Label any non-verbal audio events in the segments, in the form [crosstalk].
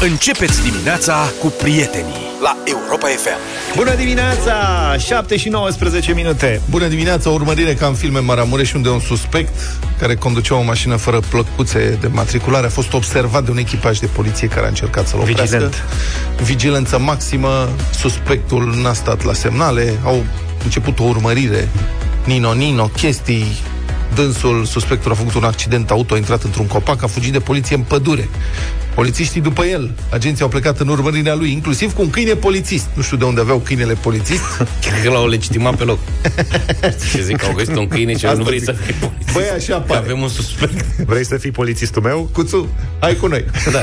Începeți dimineața cu prietenii la Europa FM. Bună dimineața! 7 și 19 minute. Bună dimineața, o urmărire ca în filme Maramureș, unde un suspect care conducea o mașină fără plăcuțe de matriculare a fost observat de un echipaj de poliție care a încercat să-l oprească. Vigilent. Vigilență maximă, suspectul n-a stat la semnale, au început o urmărire, nino-nino, chestii, dânsul, suspectul a făcut un accident auto, a intrat într-un copac, a fugit de poliție în pădure. Polițiștii după el, agenții au plecat în urmărirea lui, inclusiv cu un câine polițist. Nu știu de unde aveau câinele polițist. [laughs] Cred că l-au legitimat pe loc. Ce zic, au găsit un câine și Asta nu vrei zic. să fii polițist. Băi, așa Că pare. avem un suspect. Vrei să fii polițistul meu? Cuțu, hai cu noi. [laughs] Da.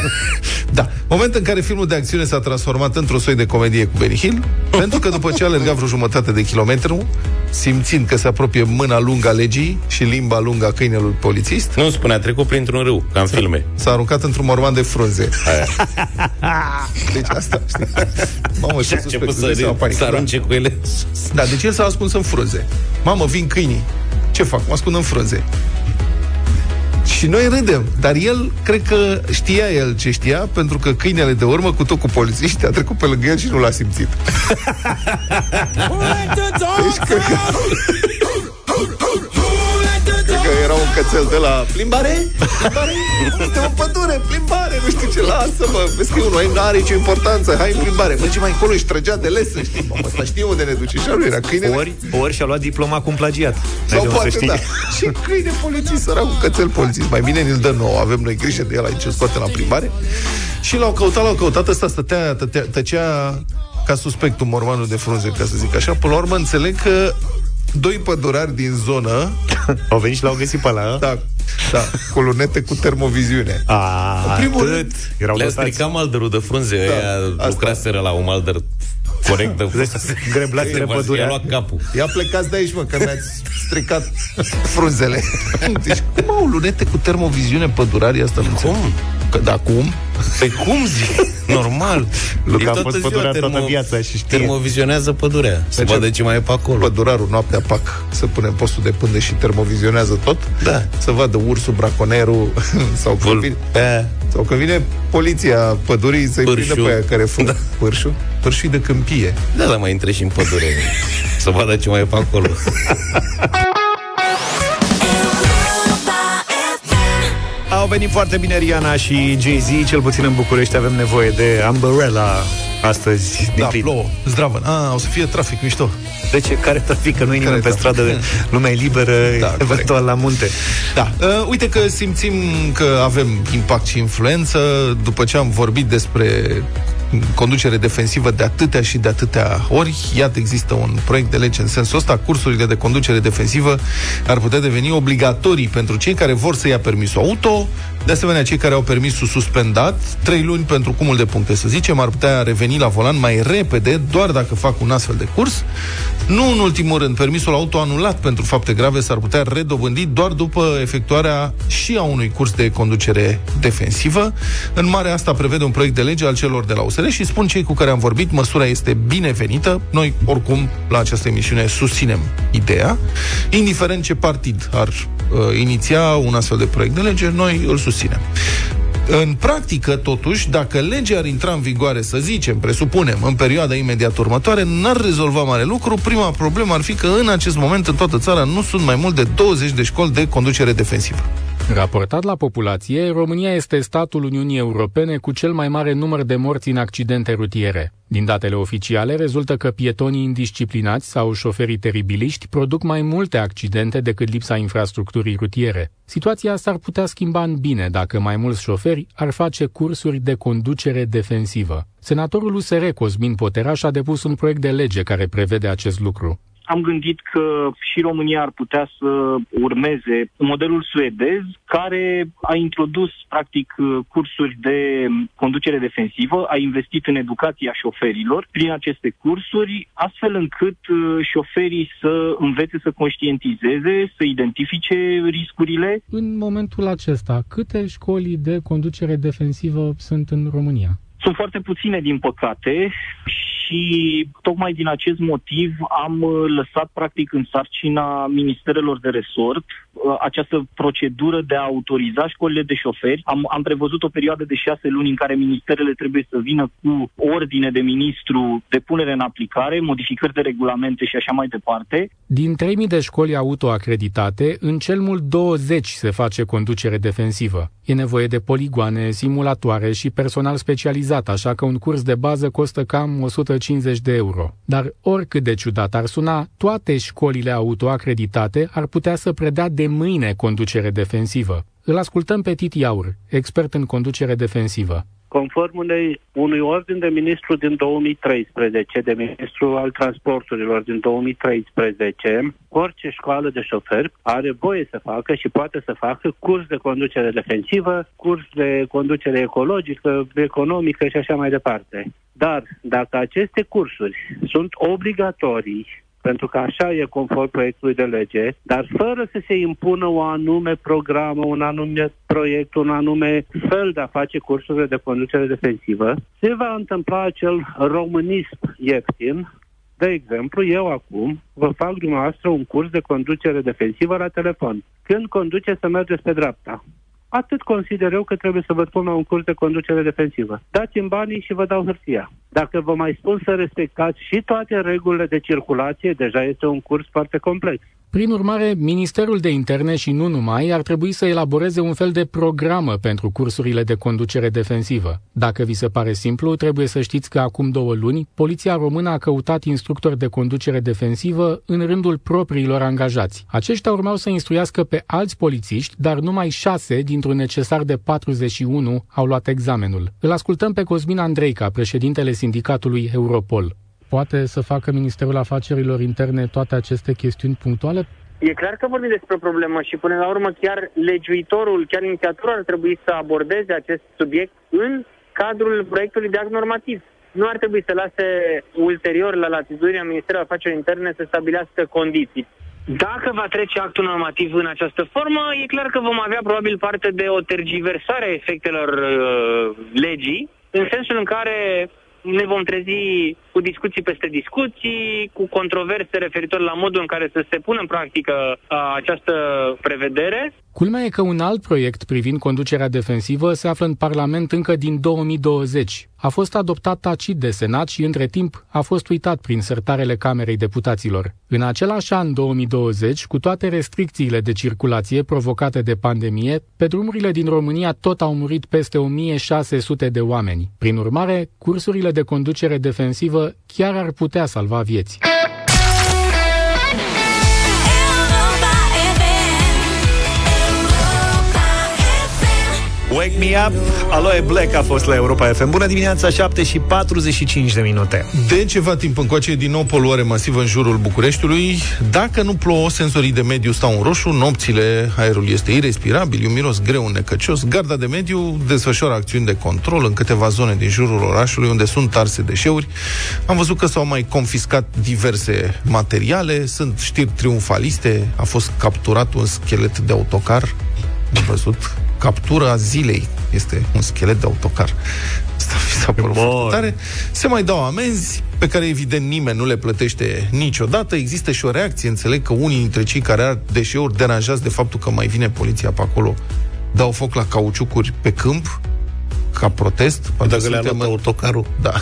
da. Moment în care filmul de acțiune s-a transformat într-o soi de comedie cu Benny Hill, [laughs] pentru că după ce a alergat vreo jumătate de kilometru, simțind că se apropie mâna lungă a legii și limba lungă a câinelui polițist, Nu spune, a trecut printr-un râu, ca în filme. s-a aruncat într-un morman de frunze. Aia. Deci asta, știi? Mamă, Și a ce început suspect, să, îți dai seama, ri- panică, să da. arunce cu ele. Da, deci el s-a ascuns în frunze. Mamă, vin câinii. Ce fac? Mă ascund în frunze. Și noi râdem, dar el, cred că știa el ce știa, pentru că câinele de urmă, cu tot cu polițiști, a trecut pe lângă el și nu l-a simțit. deci, cred că... Cred că era un cățel de la plimbare, plimbare, suntem în pădure, plimbare, nu știu ce, lasă-mă, vezi că unul nu are nicio importanță, hai în plimbare, merge mai încolo, își trăgea de lesă, știi, mamă, ăsta știe unde ne duce, și nu era câinele. Ori, ori și-a luat diploma cu un plagiat. N-ai Sau de unde să poate, știi. da. Și câine polițist, săracul cățel polițist. Mai bine ne-l dă nouă, avem noi grijă de el aici, îl scoate la plimbare. Și l-au căutat, l-au căutat, ăsta stătea, tătea, tăcea ca suspectul mormanul de frunze, ca să zic așa. Până la urmă înțeleg că doi pădurari din zonă, [coughs] Au venit și l-au găsit pe ăla. da, da, cu lunete cu termoviziune. A, În primul atât. rând, Erau Le-a dotați. stricat malderul de frunze. Da, Ăia asta. lucraseră la un malder corect de frunze. Greblați de I-a pădurea. luat capul. Ia plecați de aici, mă, că mi-ați stricat frunzele. Deci, cum au lunete cu termoviziune pădurarii asta? Nu înțeleg. Cum? Că, da, cum? Păi cum zic? Normal. [laughs] Luca E a toată fost ziua pădurea toată viața și știe. Termovizionează pădurea. Să Deci- vadă ce mai e pe acolo. pădurarul noaptea pac să punem postul de pânde și termovizionează tot. Da. Să vadă ursul, braconerul [laughs] sau când Vâl- vine, E, sau când vine poliția pădurii să-i prindă Pârșul. pe aia care fug. Da. Pârșul? Pârșul de câmpie. Da, dar mai intre și în pădure. [laughs] Să vadă ce mai e pe acolo. Au venit foarte bine Riana și Jay-Z, cel puțin în București avem nevoie de umbrella astăzi din Da, plin. plouă. Zdravă. A, o să fie trafic mișto. De ce? Care trafic? Că nu e nimeni pe trafic? stradă, lumea e liberă, Da, da, eventual la munte. Da. Uh, uite că simțim că avem impact și influență după ce am vorbit despre conducere defensivă de atâtea și de atâtea ori. Iată, există un proiect de lege în sensul ăsta. Cursurile de conducere defensivă ar putea deveni obligatorii pentru cei care vor să ia permisul auto, de asemenea cei care au permisul suspendat, trei luni pentru cumul de puncte, să zicem, ar putea reveni la volan mai repede doar dacă fac un astfel de curs. Nu în ultimul rând, permisul auto anulat pentru fapte grave s-ar putea redobândi doar după efectuarea și a unui curs de conducere defensivă. În mare asta prevede un proiect de lege al celor de la USR și spun cei cu care am vorbit, măsura este binevenită. Noi, oricum, la această emisiune susținem ideea. Indiferent ce partid ar uh, iniția un astfel de proiect de lege, noi îl susținem. În practică, totuși, dacă legea ar intra în vigoare, să zicem, presupunem, în perioada imediat următoare, n-ar rezolva mare lucru. Prima problemă ar fi că în acest moment în toată țara nu sunt mai mult de 20 de școli de conducere defensivă. Raportat la populație, România este statul Uniunii Europene cu cel mai mare număr de morți în accidente rutiere. Din datele oficiale rezultă că pietonii indisciplinați sau șoferii teribiliști produc mai multe accidente decât lipsa infrastructurii rutiere. Situația s-ar putea schimba în bine dacă mai mulți șoferi ar face cursuri de conducere defensivă. Senatorul USR Cosmin Poteraș a depus un proiect de lege care prevede acest lucru. Am gândit că și România ar putea să urmeze modelul suedez, care a introdus, practic, cursuri de conducere defensivă, a investit în educația șoferilor prin aceste cursuri, astfel încât uh, șoferii să învețe să conștientizeze, să identifice riscurile. În momentul acesta, câte școli de conducere defensivă sunt în România? Sunt foarte puține, din păcate, și tocmai din acest motiv am uh, lăsat, practic, în sarcina ministerelor de resort uh, această procedură de a autoriza școlile de șoferi. Am, am prevăzut o perioadă de șase luni în care ministerele trebuie să vină cu ordine de ministru de punere în aplicare, modificări de regulamente și așa mai departe. Din 3000 de școli autoacreditate, în cel mult 20 se face conducere defensivă. E nevoie de poligoane, simulatoare și personal specializat, așa că un curs de bază costă cam 150 de euro. Dar oricât de ciudat ar suna, toate școlile autoacreditate ar putea să predea de mâine conducere defensivă. Îl ascultăm pe Titi Aur, expert în conducere defensivă. Conform unei, unui ordin de ministru din 2013, de ministru al transporturilor din 2013, orice școală de șofer are voie să facă și poate să facă curs de conducere defensivă, curs de conducere ecologică, economică și așa mai departe. Dar dacă aceste cursuri sunt obligatorii pentru că așa e conform proiectului de lege, dar fără să se impună o anume programă, un anume proiect, un anume fel de a face cursurile de conducere defensivă, se va întâmpla acel românism ieftin de exemplu, eu acum vă fac dumneavoastră un curs de conducere defensivă la telefon. Când conduce să mergeți pe dreapta atât consider eu că trebuie să vă spun la un curs de conducere defensivă. Dați-mi banii și vă dau hârtia. Dacă vă mai spun să respectați și toate regulile de circulație, deja este un curs foarte complex. Prin urmare, Ministerul de Interne și nu numai ar trebui să elaboreze un fel de programă pentru cursurile de conducere defensivă. Dacă vi se pare simplu, trebuie să știți că acum două luni, Poliția Română a căutat instructori de conducere defensivă în rândul propriilor angajați. Aceștia urmau să instruiască pe alți polițiști, dar numai șase dintr-un necesar de 41 au luat examenul. Îl ascultăm pe Cosmin Andreica, președintele sindicatului Europol poate să facă Ministerul Afacerilor Interne toate aceste chestiuni punctuale? E clar că vorbim despre o problemă și până la urmă chiar legiuitorul, chiar inițiatorul ar trebui să abordeze acest subiect în cadrul proiectului de act normativ. Nu ar trebui să lase ulterior la latitudinea Ministerului Afacerilor Interne să stabilească condiții. Dacă va trece actul normativ în această formă, e clar că vom avea probabil parte de o tergiversare a efectelor uh, legii, în sensul în care ne vom trezi cu discuții peste discuții, cu controverse referitor la modul în care să se pună în practică această prevedere. Culmea e că un alt proiect privind conducerea defensivă se află în Parlament încă din 2020. A fost adoptat tacit de Senat și între timp a fost uitat prin sertarele Camerei Deputaților. În același an 2020, cu toate restricțiile de circulație provocate de pandemie, pe drumurile din România tot au murit peste 1600 de oameni. Prin urmare, cursurile de conducere defensivă chiar ar putea salva vieți. Wake Me Up, Aloe Black a fost la Europa FM. Bună dimineața, 7 și 45 de minute. De ceva timp încoace, din nou poluare masivă în jurul Bucureștiului. Dacă nu plouă, senzorii de mediu stau în roșu, nopțile aerul este irrespirabil, un miros greu, necăcios. Garda de mediu desfășoară acțiuni de control în câteva zone din jurul orașului unde sunt arse deșeuri. Am văzut că s-au mai confiscat diverse materiale, sunt știri triumfaliste, a fost capturat un schelet de autocar am văzut captura zilei. Este un schelet de autocar. Asta mi s-a părut foarte tare. Se mai dau amenzi pe care evident nimeni nu le plătește niciodată. Există și o reacție. Înțeleg că unii dintre cei care au deșeuri deranjați de faptul că mai vine poliția pe acolo dau foc la cauciucuri pe câmp ca protest. Parcă Dacă le-a luat autocarul. [laughs] Da.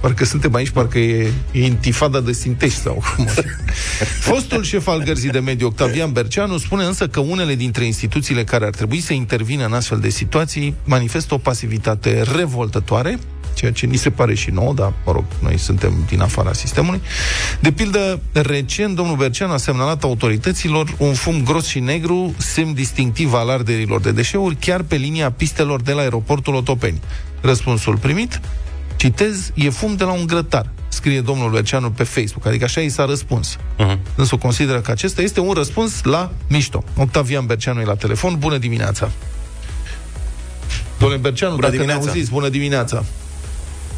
parcă suntem aici, parcă e, e intifada de Sintești sau cum [laughs] Fostul șef al gărzii de mediu, Octavian Berceanu, spune însă că unele dintre instituțiile care ar trebui să intervină în astfel de situații manifestă o pasivitate revoltătoare ceea ce ni se pare și nou, dar, mă rog, noi suntem din afara sistemului. De pildă, recent, domnul Bercean a semnalat autorităților un fum gros și negru, semn distinctiv al arderilor de deșeuri, chiar pe linia pistelor de la aeroportul Otopeni. Răspunsul primit, citez, e fum de la un grătar, scrie domnul Berceanu pe Facebook, adică așa i s-a răspuns. Uh-huh. Însă consideră că acesta este un răspuns la mișto. Octavian Berceanu e la telefon, bună dimineața! Domnule Berceanu, bună dacă dimineața. ne auziți, bună dimineața!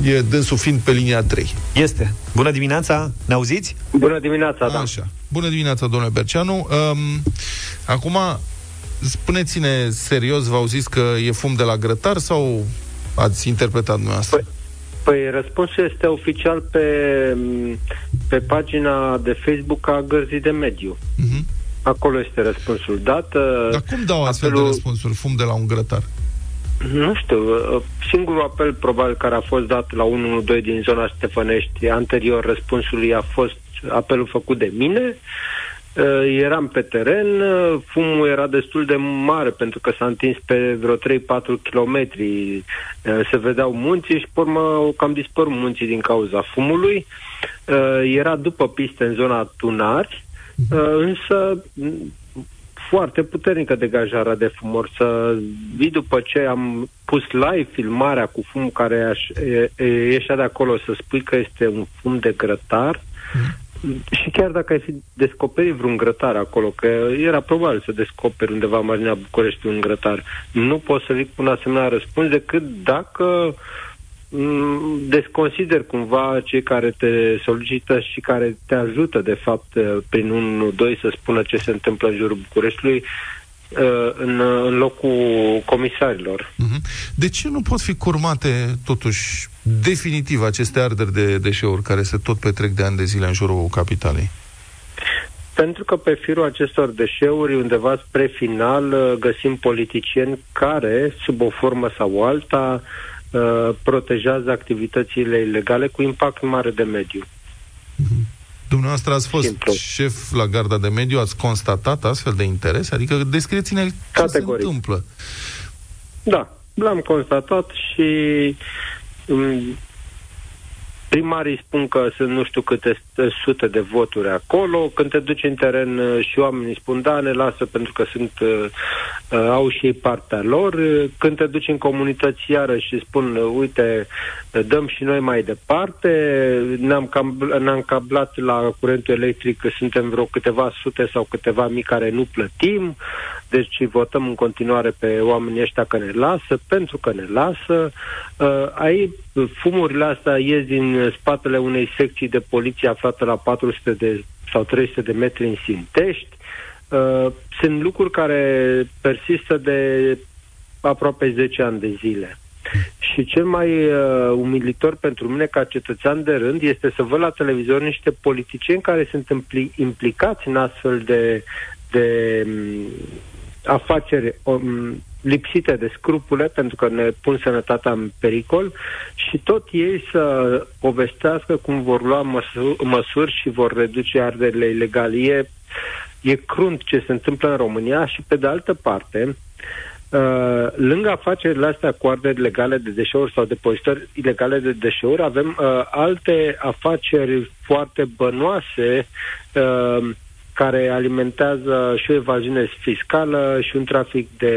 E dânsul fiind pe linia 3. Este. Bună dimineața, ne auziți? Bună dimineața, da. Așa. Bună dimineața, domnule Berceanu. Um, acum, spuneți-ne serios, v-au zis că e fum de la grătar sau ați interpretat dumneavoastră? Păi, păi răspunsul este oficial pe, pe pagina de Facebook a Gărzii de Mediu. Uh-huh. Acolo este răspunsul dat. Dar cum dau astfel apelul... de răspunsuri? Fum de la un grătar? Nu știu. Singurul apel probabil care a fost dat la 112 din zona Stefănești anterior răspunsului a fost apelul făcut de mine. Uh, eram pe teren, uh, fumul era destul de mare pentru că s-a întins pe vreo 3-4 km. Uh, se vedeau munții și, pe urmă, cam dispărut munții din cauza fumului. Era după piste în zona Tunari, însă foarte puternică degajarea de fum. să vii după ce am pus live filmarea cu fumul care ieșea de acolo să spui că este un fum de grătar, și chiar dacă ai fi descoperit vreun grătar acolo, că era probabil să descoperi undeva în marginea București un grătar, nu poți să vii cu un asemenea răspuns decât dacă mm, desconsider cumva cei care te solicită și care te ajută, de fapt, prin un, doi să spună ce se întâmplă în jurul Bucureștiului, Uh, în, în locul comisarilor. Mhm. De ce nu pot fi curmate, totuși, definitiv aceste arderi de deșeuri care se tot petrec de ani de zile în jurul capitalei? Pentru că pe firul acestor deșeuri, undeva spre final, uh, găsim politicieni care, sub o formă sau alta, uh, protejează activitățile ilegale cu impact mare de mediu. Uh-huh. Dumneavoastră ați fost Simplu. șef la garda de mediu, ați constatat astfel de interes? Adică descrieți-ne ce Categoric. se întâmplă. Da, l-am constatat și um, Primarii spun că sunt nu știu câte sute de voturi acolo. Când te duci în teren uh, și oamenii spun da, ne lasă pentru că sunt uh, uh, au și ei partea lor. Când te duci în comunități iarăși și spun uh, uite, dăm și noi mai departe. Ne-am, cam, ne-am cablat la curentul electric, suntem vreo câteva sute sau câteva mii care nu plătim. Deci votăm în continuare pe oamenii ăștia că ne lasă, pentru că ne lasă. Uh, aici fumurile astea ies din spatele unei secții de poliție aflată la 400 de sau 300 de metri în Sintești. Uh, sunt lucruri care persistă de aproape 10 ani de zile. Și cel mai uh, umilitor pentru mine ca cetățean de rând este să văd la televizor niște politicieni care sunt impli- implicați în astfel de, de um, afaceri um, lipsite de scrupule pentru că ne pun sănătatea în pericol și tot ei să povestească cum vor lua măsuri, măsuri și vor reduce arderile ilegale. E, e crunt ce se întâmplă în România și pe de altă parte Uh, lângă afacerile astea cu arderi legale de deșeuri sau depozitări ilegale de deșeuri, avem uh, alte afaceri foarte bănoase uh, care alimentează și o evaziune fiscală și un trafic de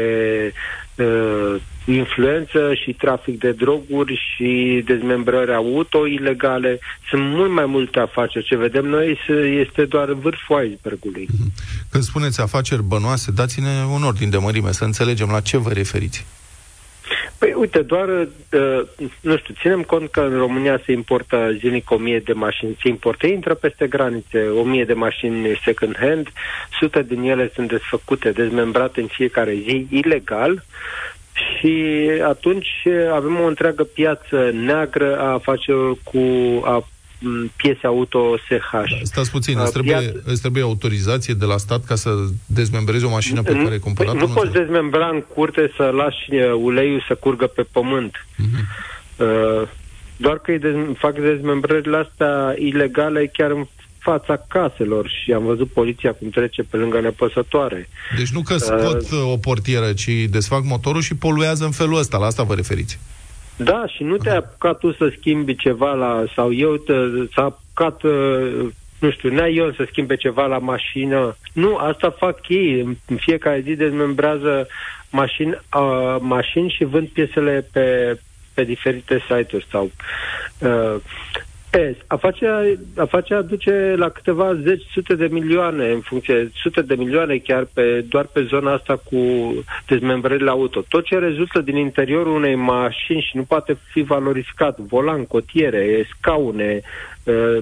uh, influență și trafic de droguri și dezmembrări auto ilegale. Sunt mult mai multe afaceri. Ce vedem noi este doar vârful icebergului. Mhm. Când spuneți afaceri bănoase, dați-ne un ordin de mărime, să înțelegem la ce vă referiți. Păi uite, doar, uh, nu știu, ținem cont că în România se importă zilnic o mie de mașini, se importă, intră peste granițe o mie de mașini second hand, sute din ele sunt desfăcute, dezmembrate în fiecare zi, ilegal, și atunci avem o întreagă piață neagră a afacerilor cu a piese auto SH. Da, stați puțin, îți trebuie, Piat... îți trebuie autorizație de la stat ca să dezmembrezi o mașină pe care ai cumpărat-o? Păi, nu, nu poți dezmembra în curte să lași uh, uleiul să curgă pe pământ. Uh-huh. Uh, doar că îi dez- fac dezmembrările astea ilegale chiar în fața caselor și am văzut poliția cum trece pe lângă nepăsătoare. Deci nu că scot uh, o portieră, ci desfac motorul și poluează în felul ăsta. La asta vă referiți? Da, și nu te-ai apucat tu să schimbi ceva la... sau eu te, s-a apucat, uh, nu știu, nea eu să schimbe ceva la mașină. Nu, asta fac ei. În fiecare zi dezmembrează mașini, uh, mașini și vând piesele pe, pe diferite site-uri sau... Uh, pe, afacerea, afacerea duce la câteva zeci, sute de milioane, în funcție, sute de milioane chiar pe, doar pe zona asta cu dezmembrările auto. Tot ce rezultă din interiorul unei mașini și nu poate fi valorificat, volan, cotiere, scaune, uh,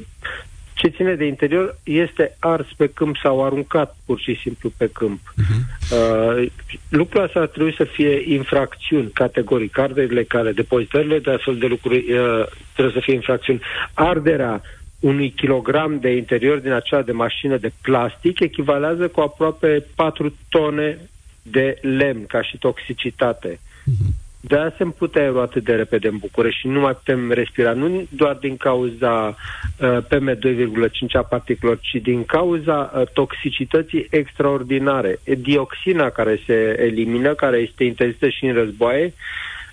ce ține de interior este ars pe câmp sau aruncat pur și simplu pe câmp. Uh-huh. Uh, lucrul ăsta ar trebui să fie infracțiuni categoric. Arderile care, depozitările de astfel de lucruri uh, trebuie să fie infracțiuni. Arderea unui kilogram de interior din acea de mașină de plastic echivalează cu aproape 4 tone de lemn ca și toxicitate. Uh-huh. De aia se împute aerul atât de repede în București și nu mai putem respira, nu doar din cauza uh, PM2,5 a particulor, ci din cauza uh, toxicității extraordinare. E dioxina care se elimină, care este interzisă și în războaie,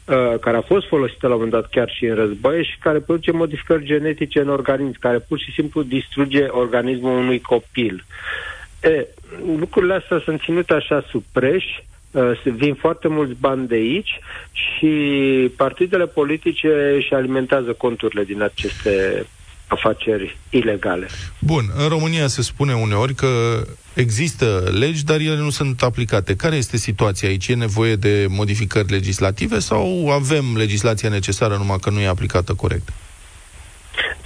uh, care a fost folosită la un moment dat chiar și în războaie și care produce modificări genetice în organism, care pur și simplu distruge organismul unui copil. E, lucrurile astea sunt ținute așa sub preș, uh, vin foarte mulți bani de aici și partidele politice își alimentează conturile din aceste afaceri ilegale. Bun, în România se spune uneori că există legi, dar ele nu sunt aplicate. Care este situația aici? E nevoie de modificări legislative sau avem legislația necesară numai că nu e aplicată corect?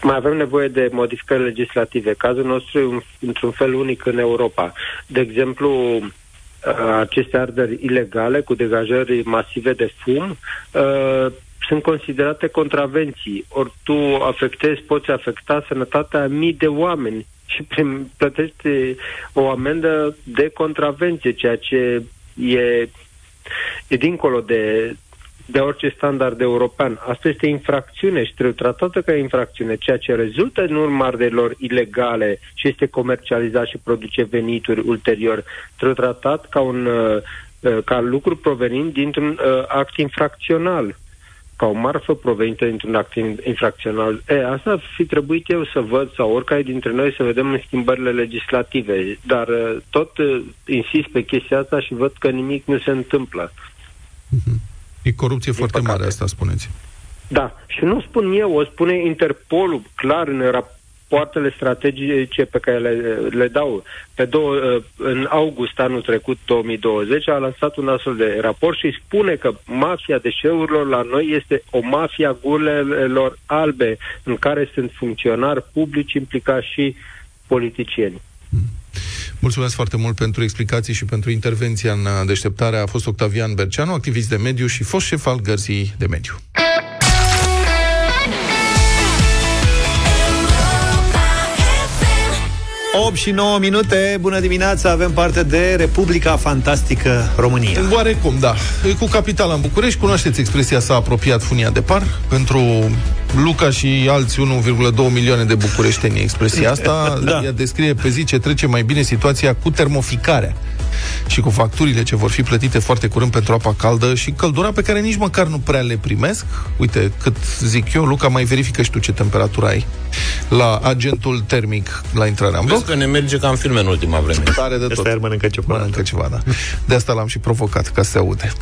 Mai avem nevoie de modificări legislative. Cazul nostru e într-un fel unic în Europa. De exemplu, uh, aceste arderi ilegale cu degajări masive de fum uh, sunt considerate contravenții. Ori tu afectezi, poți afecta sănătatea mii de oameni și plătești o amendă de contravenție, ceea ce e, e dincolo de, de orice standard european. Asta este infracțiune și trebuie tratată ca infracțiune, ceea ce rezultă în urma arderilor ilegale și este comercializat și produce venituri ulterior. Trebuie tratat ca un uh, ca lucru provenind dintr-un uh, act infracțional ca o marfă provenită dintr-un act infracțional. E, asta ar fi trebuit eu să văd, sau oricare dintre noi să vedem în schimbările legislative, dar uh, tot uh, insist pe chestia asta și văd că nimic nu se întâmplă. Mm-hmm. E corupție Din foarte păcate. mare, asta spuneți. Da, și nu spun eu, o spune Interpolul clar în rapoartele strategice pe care le, le dau. Pe două, uh, în august anul trecut, 2020, a lansat un astfel de raport și spune că mafia deșeurilor la noi este o mafia gurelelor albe, în care sunt funcționari publici implicați și politicieni. Mm. Mulțumesc foarte mult pentru explicații și pentru intervenția în deșteptare. A fost Octavian Berceanu, activist de mediu și fost șef al gărzii de mediu. 8 și 9 minute, bună dimineața, avem parte de Republica Fantastică România. Oarecum, da. E cu capitala în București, cunoașteți expresia s-a apropiat funia de par. Pentru Luca și alți 1,2 milioane de bucureșteni expresia asta. [laughs] da. Ea descrie pe zi ce trece mai bine situația cu termoficarea și cu facturile ce vor fi plătite foarte curând pentru apa caldă și căldura pe care nici măcar nu prea le primesc. Uite, cât zic eu, Luca, mai verifică și tu ce temperatură ai la agentul termic la intrarea în bloc. Că ne merge ca în filme în ultima vreme. Tare de tot. Asta mănâncă ceva. Mănâncă ceva, da. De asta l-am și provocat, ca să se aude.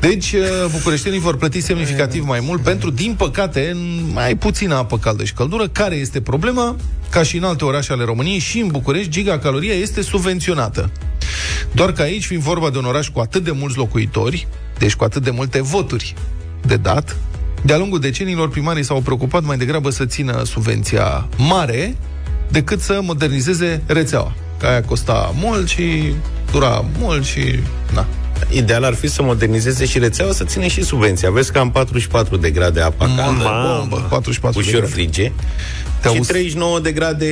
Deci, uh, bucureștenii vor plăti semnificativ mai mult pentru, din păcate, mai puțină apă caldă și căldură. Care este problema? Ca și în alte orașe ale României, și în București, gigacaloria este subvenționată. Doar că aici, fiind vorba de un oraș cu atât de mulți locuitori, deci cu atât de multe voturi de dat, de-a lungul decenilor, primarii s-au preocupat mai degrabă să țină subvenția mare decât să modernizeze rețeaua. Că aia costa mult și dura mult și... Na. Ideal ar fi să modernizeze și rețeaua, să ține și subvenția. Vezi că am 44 de grade apa caldă, bombă, 44 ușor frige și 39 de grade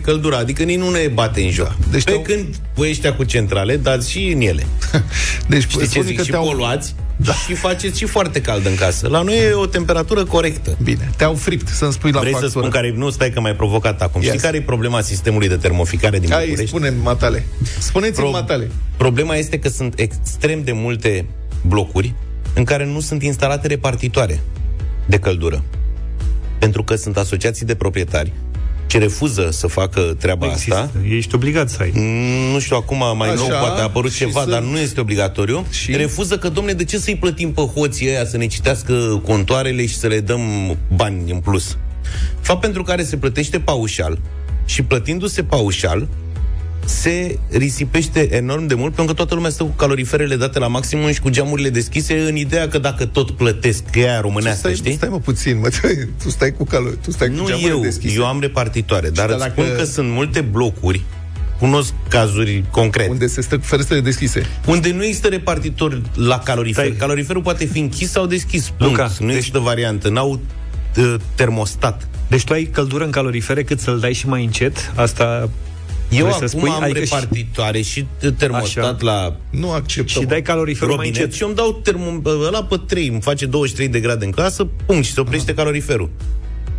căldură, adică nici nu ne bate în joc. Deci Pe te-au... când voi ăștia cu centrale, dați și în ele. [laughs] deci, Știi ce zic? Și te-au... poluați da. și faceți și foarte cald în casă. La noi e o temperatură corectă. Bine, te-au fript să-mi spui la Vrei factură. să spun care nu stai că mai provocat acum. Yes. Știi care e problema sistemului de termoficare din Hai, București? spune matale. Spuneți-mi Pro- matale. Problema este că sunt extrem de multe blocuri în care nu sunt instalate repartitoare de căldură pentru că sunt asociații de proprietari ce refuză să facă treaba Există. asta. Ești obligat să ai. Mm, nu știu, acum mai Așa, nou poate a apărut ceva, să... dar nu este obligatoriu. Și... Refuză că, domne, de ce să-i plătim pe hoții ăia să ne citească contoarele și să le dăm bani în plus? Fapt pentru care se plătește paușal și plătindu-se paușal, se risipește enorm de mult pentru că toată lumea stă cu caloriferele date la maximum și cu geamurile deschise în ideea că dacă tot plătesc, că e aia românească, stai, știi? Stai mă puțin, mă, tu stai cu, calori, tu stai nu cu geamurile eu, deschise. eu am repartitoare, dar îți dacă... spun că sunt multe blocuri cunosc cazuri concrete. Unde se stă cu ferestrele deschise. Unde nu există repartitor la calorifer. Stai. Caloriferul poate fi închis sau deschis. Punct. Luca, nu deci... există variantă. N-au uh, termostat Deci tu ai căldură în calorifere cât să-l dai și mai încet? Asta eu acum să spui, am adică repartitoare și, și termostat Așa. la... Nu accept. Și dai caloriferul mai încet. Și eu îmi dau termo, ăla pe 3, îmi face 23 de grade în casă, punct, și se oprește Aha. caloriferul.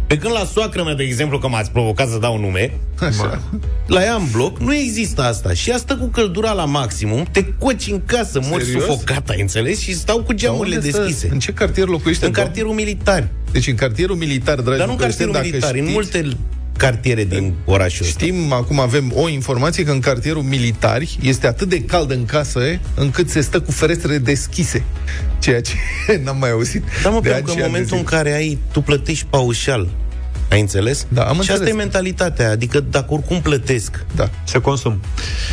Pe când la soacră mea, de exemplu, că m-ați provocat să dau nume, Așa. la ea în bloc, nu există asta. Și asta cu căldura la maximum, te coci în casă, mori sufocat, ai înțeles? Și stau cu geamurile deschise. În ce cartier locuiește? În cartierul militar. Deci în cartierul militar, dragi Dar nu în cartierul militar, știți, în multe cartiere din orașul Știm, ăsta. acum avem o informație că în cartierul militari este atât de cald în casă încât se stă cu ferestrele deschise. Ceea ce [laughs] n-am mai auzit. Da, mă, pentru că în momentul în care ai, tu plătești paușal ai înțeles? Da, am și înțeles. asta e mentalitatea. Adică dacă oricum plătesc, da. să consum.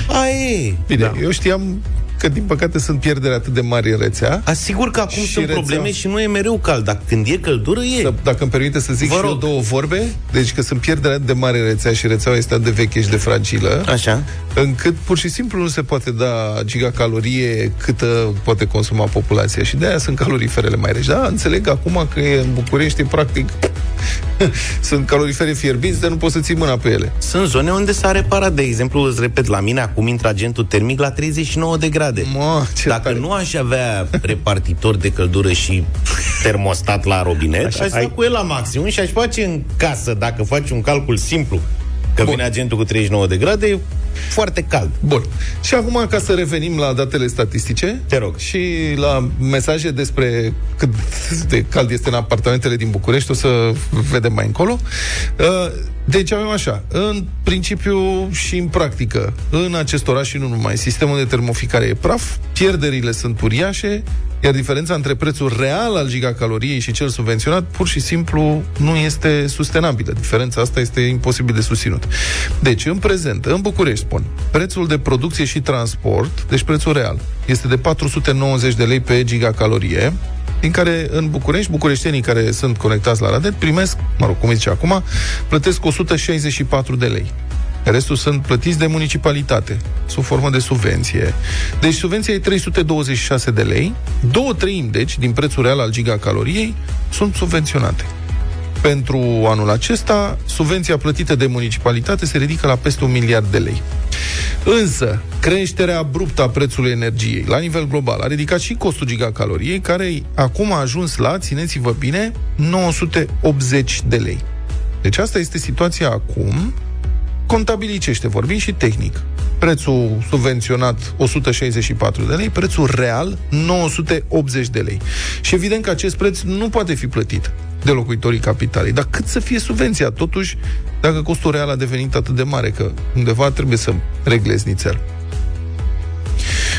Aia Bine, da. eu știam că, din păcate, sunt pierderi atât de mari în rețea. Asigur că acum sunt rețea... probleme și nu e mereu cald. Dacă când e căldură, e. Da, dacă îmi permite să zic Vă și eu două vorbe, deci că sunt pierderi atât de mari în rețea și rețeaua este atât de veche și de fragilă, Așa. încât pur și simplu nu se poate da gigacalorie câtă poate consuma populația și de aia sunt caloriferele mai reci. Da, înțeleg acum că e în București, practic, [laughs] sunt calorifere fierbiți, dar nu poți să ții mâna pe ele. Sunt zone unde s-a reparat, de exemplu, îți repet, la mine acum intră agentul termic la 39 de grade. Mă, Dacă tare. nu aș avea repartitor de căldură și termostat la robinet, Așa, aș sta cu el la maximum și aș face în casă, dacă faci un calcul simplu, că Bun. vine agentul cu 39 de grade, foarte cald. Bun. Și acum, ca să revenim la datele statistice Te rog. și la mesaje despre cât de cald este în apartamentele din București, o să vedem mai încolo. Uh, deci avem așa, în principiu și în practică, în acest oraș și nu numai, sistemul de termoficare e praf, pierderile sunt uriașe, iar diferența între prețul real al gigacaloriei și cel subvenționat pur și simplu nu este sustenabilă. Diferența asta este imposibil de susținut. Deci, în prezent, în București, spun, prețul de producție și transport, deci prețul real, este de 490 de lei pe gigacalorie, din care în București, bucureștenii care sunt conectați la Radet primesc, mă rog, cum zice acum, plătesc 164 de lei. Restul sunt plătiți de municipalitate, sub formă de subvenție. Deci subvenția e 326 de lei, două treimi, deci, din prețul real al gigacaloriei sunt subvenționate. Pentru anul acesta, subvenția plătită de municipalitate se ridică la peste un miliard de lei. Însă, creșterea abruptă a prețului energiei la nivel global a ridicat și costul gigacaloriei, care acum a ajuns la, țineți-vă bine, 980 de lei. Deci asta este situația acum, contabilicește vorbim și tehnic. Prețul subvenționat 164 de lei, prețul real 980 de lei. Și evident că acest preț nu poate fi plătit de locuitorii capitalei. Dar cât să fie subvenția? Totuși, dacă costul real a devenit atât de mare, că undeva trebuie să reglezi nițel.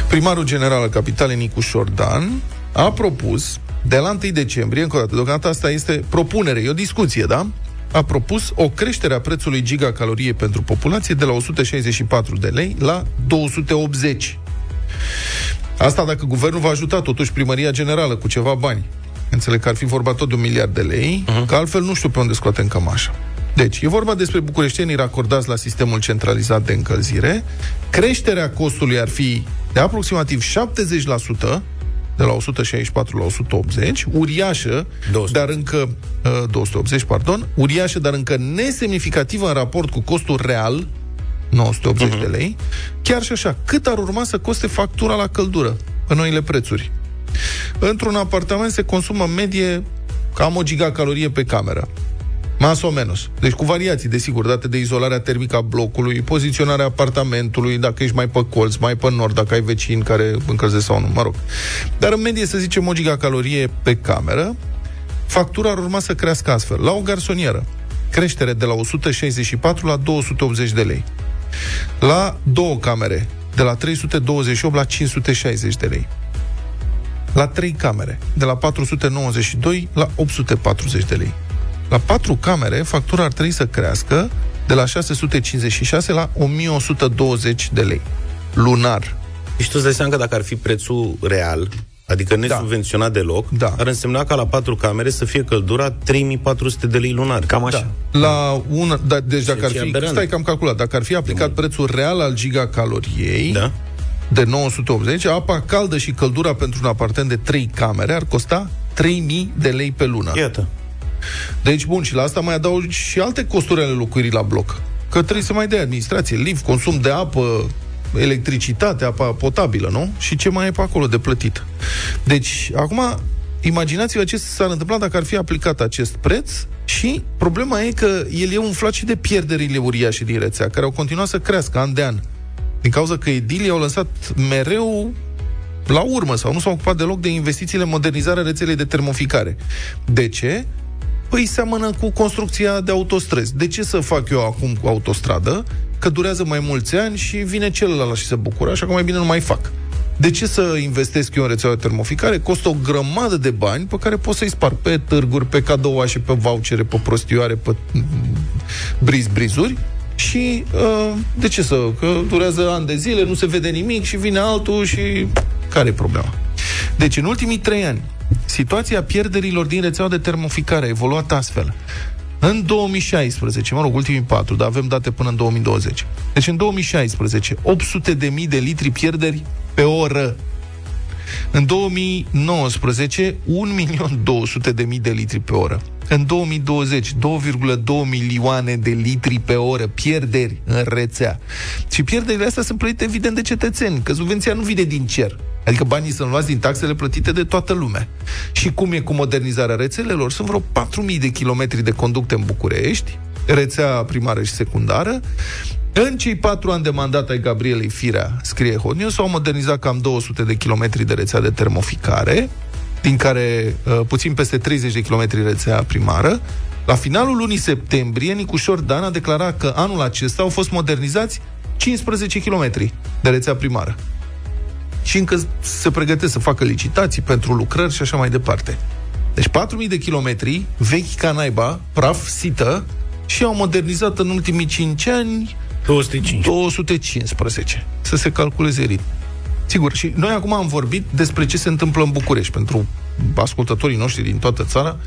Primarul general al capitalei, Nicu Șordan, a propus de la 1 decembrie, încă o dată, deocamdată asta este propunere, e o discuție, da? a propus o creștere a prețului gigacalorie pentru populație de la 164 de lei la 280. Asta dacă guvernul va ajuta totuși primăria generală cu ceva bani. Înțeleg că ar fi vorba tot de un miliard de lei, uh-huh. că altfel nu știu pe unde scoatem cămașa. Deci, e vorba despre bucureștenii racordați la sistemul centralizat de încălzire. Creșterea costului ar fi de aproximativ 70%, de la 164 la 180, uriașă, 200. dar încă uh, 280, pardon, uriașă, dar încă nesemnificativă în raport cu costul real, 980 uh-huh. de lei. Chiar și așa, cât ar urma să coste factura la căldură în noile prețuri? Într-un apartament se consumă în medie cam o gigacalorie pe cameră. Mas o menos. Deci cu variații, desigur, date de izolarea termică a blocului, poziționarea apartamentului, dacă ești mai pe colț, mai pe nord, dacă ai vecini care încălzesc sau nu, mă rog. Dar în medie, să zicem, o gigacalorie pe cameră, factura ar urma să crească astfel. La o garsonieră, creștere de la 164 la 280 de lei. La două camere, de la 328 la 560 de lei. La trei camere, de la 492 la 840 de lei. La patru camere, factura ar trebui să crească de la 656 la 1120 de lei. Lunar. Deci tu îți dai seama că dacă ar fi prețul real, adică nesubvenționat da. deloc, da. ar însemna ca la patru camere să fie căldura 3400 de lei lunar. Cam așa. Da. La una, da, deci dacă ar fi, stai că am calculat, dacă ar fi aplicat prețul real al gigacaloriei, da de 980, apa caldă și căldura pentru un apartament de 3 camere ar costa 3000 de lei pe lună. Iată. Deci, bun, și la asta mai adaug și alte costuri ale locuirii la bloc. Că trebuie să mai dea administrație, lift, consum de apă, electricitate, apa potabilă, nu? Și ce mai e pe acolo de plătit. Deci, acum, imaginați-vă ce s-ar întâmpla dacă ar fi aplicat acest preț și problema e că el e umflat și de pierderile uriașe din rețea, care au continuat să crească an de an. Din cauza că edilii au lăsat mereu la urmă sau nu s-au ocupat deloc de investițiile în modernizarea rețelei de termoficare. De ce? Păi seamănă cu construcția de autostrăzi. De ce să fac eu acum cu autostradă? Că durează mai mulți ani și vine celălalt și se bucură, așa că mai bine nu mai fac. De ce să investesc eu în rețeaua de termoficare? Costă o grămadă de bani pe care pot să-i spar pe târguri, pe cadouașe, pe vouchere, pe prostioare, pe briz-brizuri și uh, de ce să? Că durează ani de zile, nu se vede nimic și vine altul și care e problema? Deci, în ultimii trei ani, situația pierderilor din rețeaua de termoficare a evoluat astfel. În 2016, mă rog, ultimii patru, dar avem date până în 2020. Deci în 2016, 800 de mii de litri pierderi pe oră. În 2019, 1.200.000 de litri pe oră. În 2020, 2,2 milioane de litri pe oră pierderi în rețea. Și pierderile astea sunt plătite evident de cetățeni, că subvenția nu vine din cer. Adică banii sunt luați din taxele plătite de toată lumea. Și cum e cu modernizarea rețelelor? Sunt vreo 4.000 de kilometri de conducte în București, rețea primară și secundară. În cei patru ani de mandat ai Gabrielei Firea, scrie Hot News, s-au modernizat cam 200 de kilometri de rețea de termoficare, din care uh, puțin peste 30 de kilometri rețea primară. La finalul lunii septembrie, Nicușor Dan a declarat că anul acesta au fost modernizați 15 km de rețea primară. Și încă se pregătesc să facă licitații pentru lucrări și așa mai departe. Deci 4.000 de kilometri, vechi ca naiba, praf, sită, și au modernizat în ultimii 5 ani 205. 215. Să se calculeze ritm. Sigur, și noi acum am vorbit despre ce se întâmplă în București, pentru ascultătorii noștri din toată țara.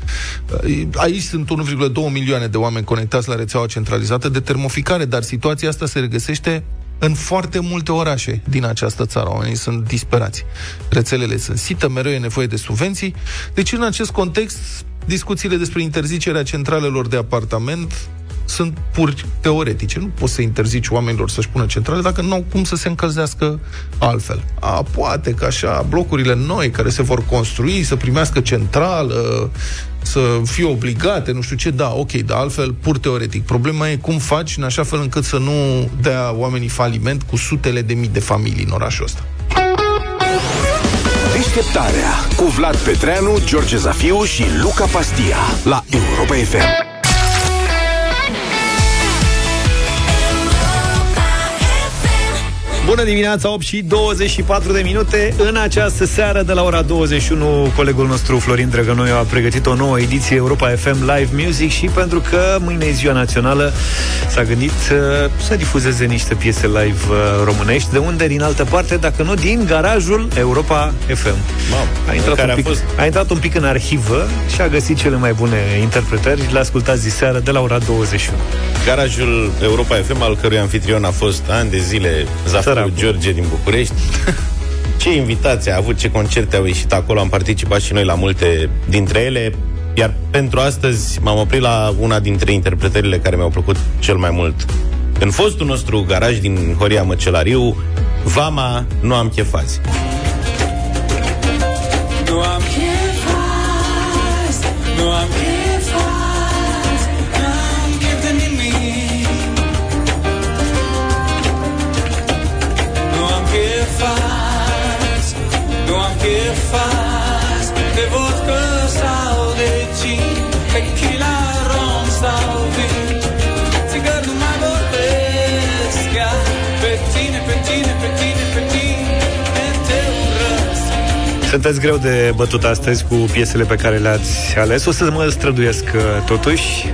Aici sunt 1,2 milioane de oameni conectați la rețeaua centralizată de termoficare, dar situația asta se regăsește în foarte multe orașe din această țară. Oamenii sunt disperați. Rețelele sunt sită, mereu e nevoie de subvenții. Deci, în acest context, discuțiile despre interzicerea centralelor de apartament sunt pur teoretice. Nu poți să interzici oamenilor să-și pună centrale dacă nu au cum să se încălzească altfel. A, poate că așa, blocurile noi care se vor construi, să primească centrală, să fie obligate, nu știu ce, da, ok, dar altfel, pur teoretic. Problema e cum faci în așa fel încât să nu dea oamenii faliment cu sutele de mii de familii în orașul ăsta. Deșteptarea cu Vlad Petreanu, George Zafiu și Luca Pastia la Europa FM. Bună dimineața, 8 și 24 de minute. În această seară, de la ora 21, colegul nostru Florin Drăgănoiu a pregătit o nouă ediție Europa FM Live Music și pentru că mâine e ziua națională, s-a gândit uh, să difuzeze niște piese live uh, românești. De unde, din altă parte, dacă nu din garajul Europa FM. Mam, a, intrat un pic, a, fost... a intrat un pic în arhivă și a găsit cele mai bune interpretări. Le ascultați diseară de la ora 21. Garajul Europa FM, al cărui anfitrion a fost ani de zile Zafir Săracul George din București. [laughs] ce invitații a avut, ce concerte au ieșit acolo, am participat și noi la multe dintre ele. Iar pentru astăzi m-am oprit la una dintre interpretările care mi-au plăcut cel mai mult. În fostul nostru garaj din Horia Măcelariu, Vama, nu am chefazi. Nu Sunteți greu de bătut astăzi cu piesele pe care le-ați ales. O să mă străduiesc uh, totuși.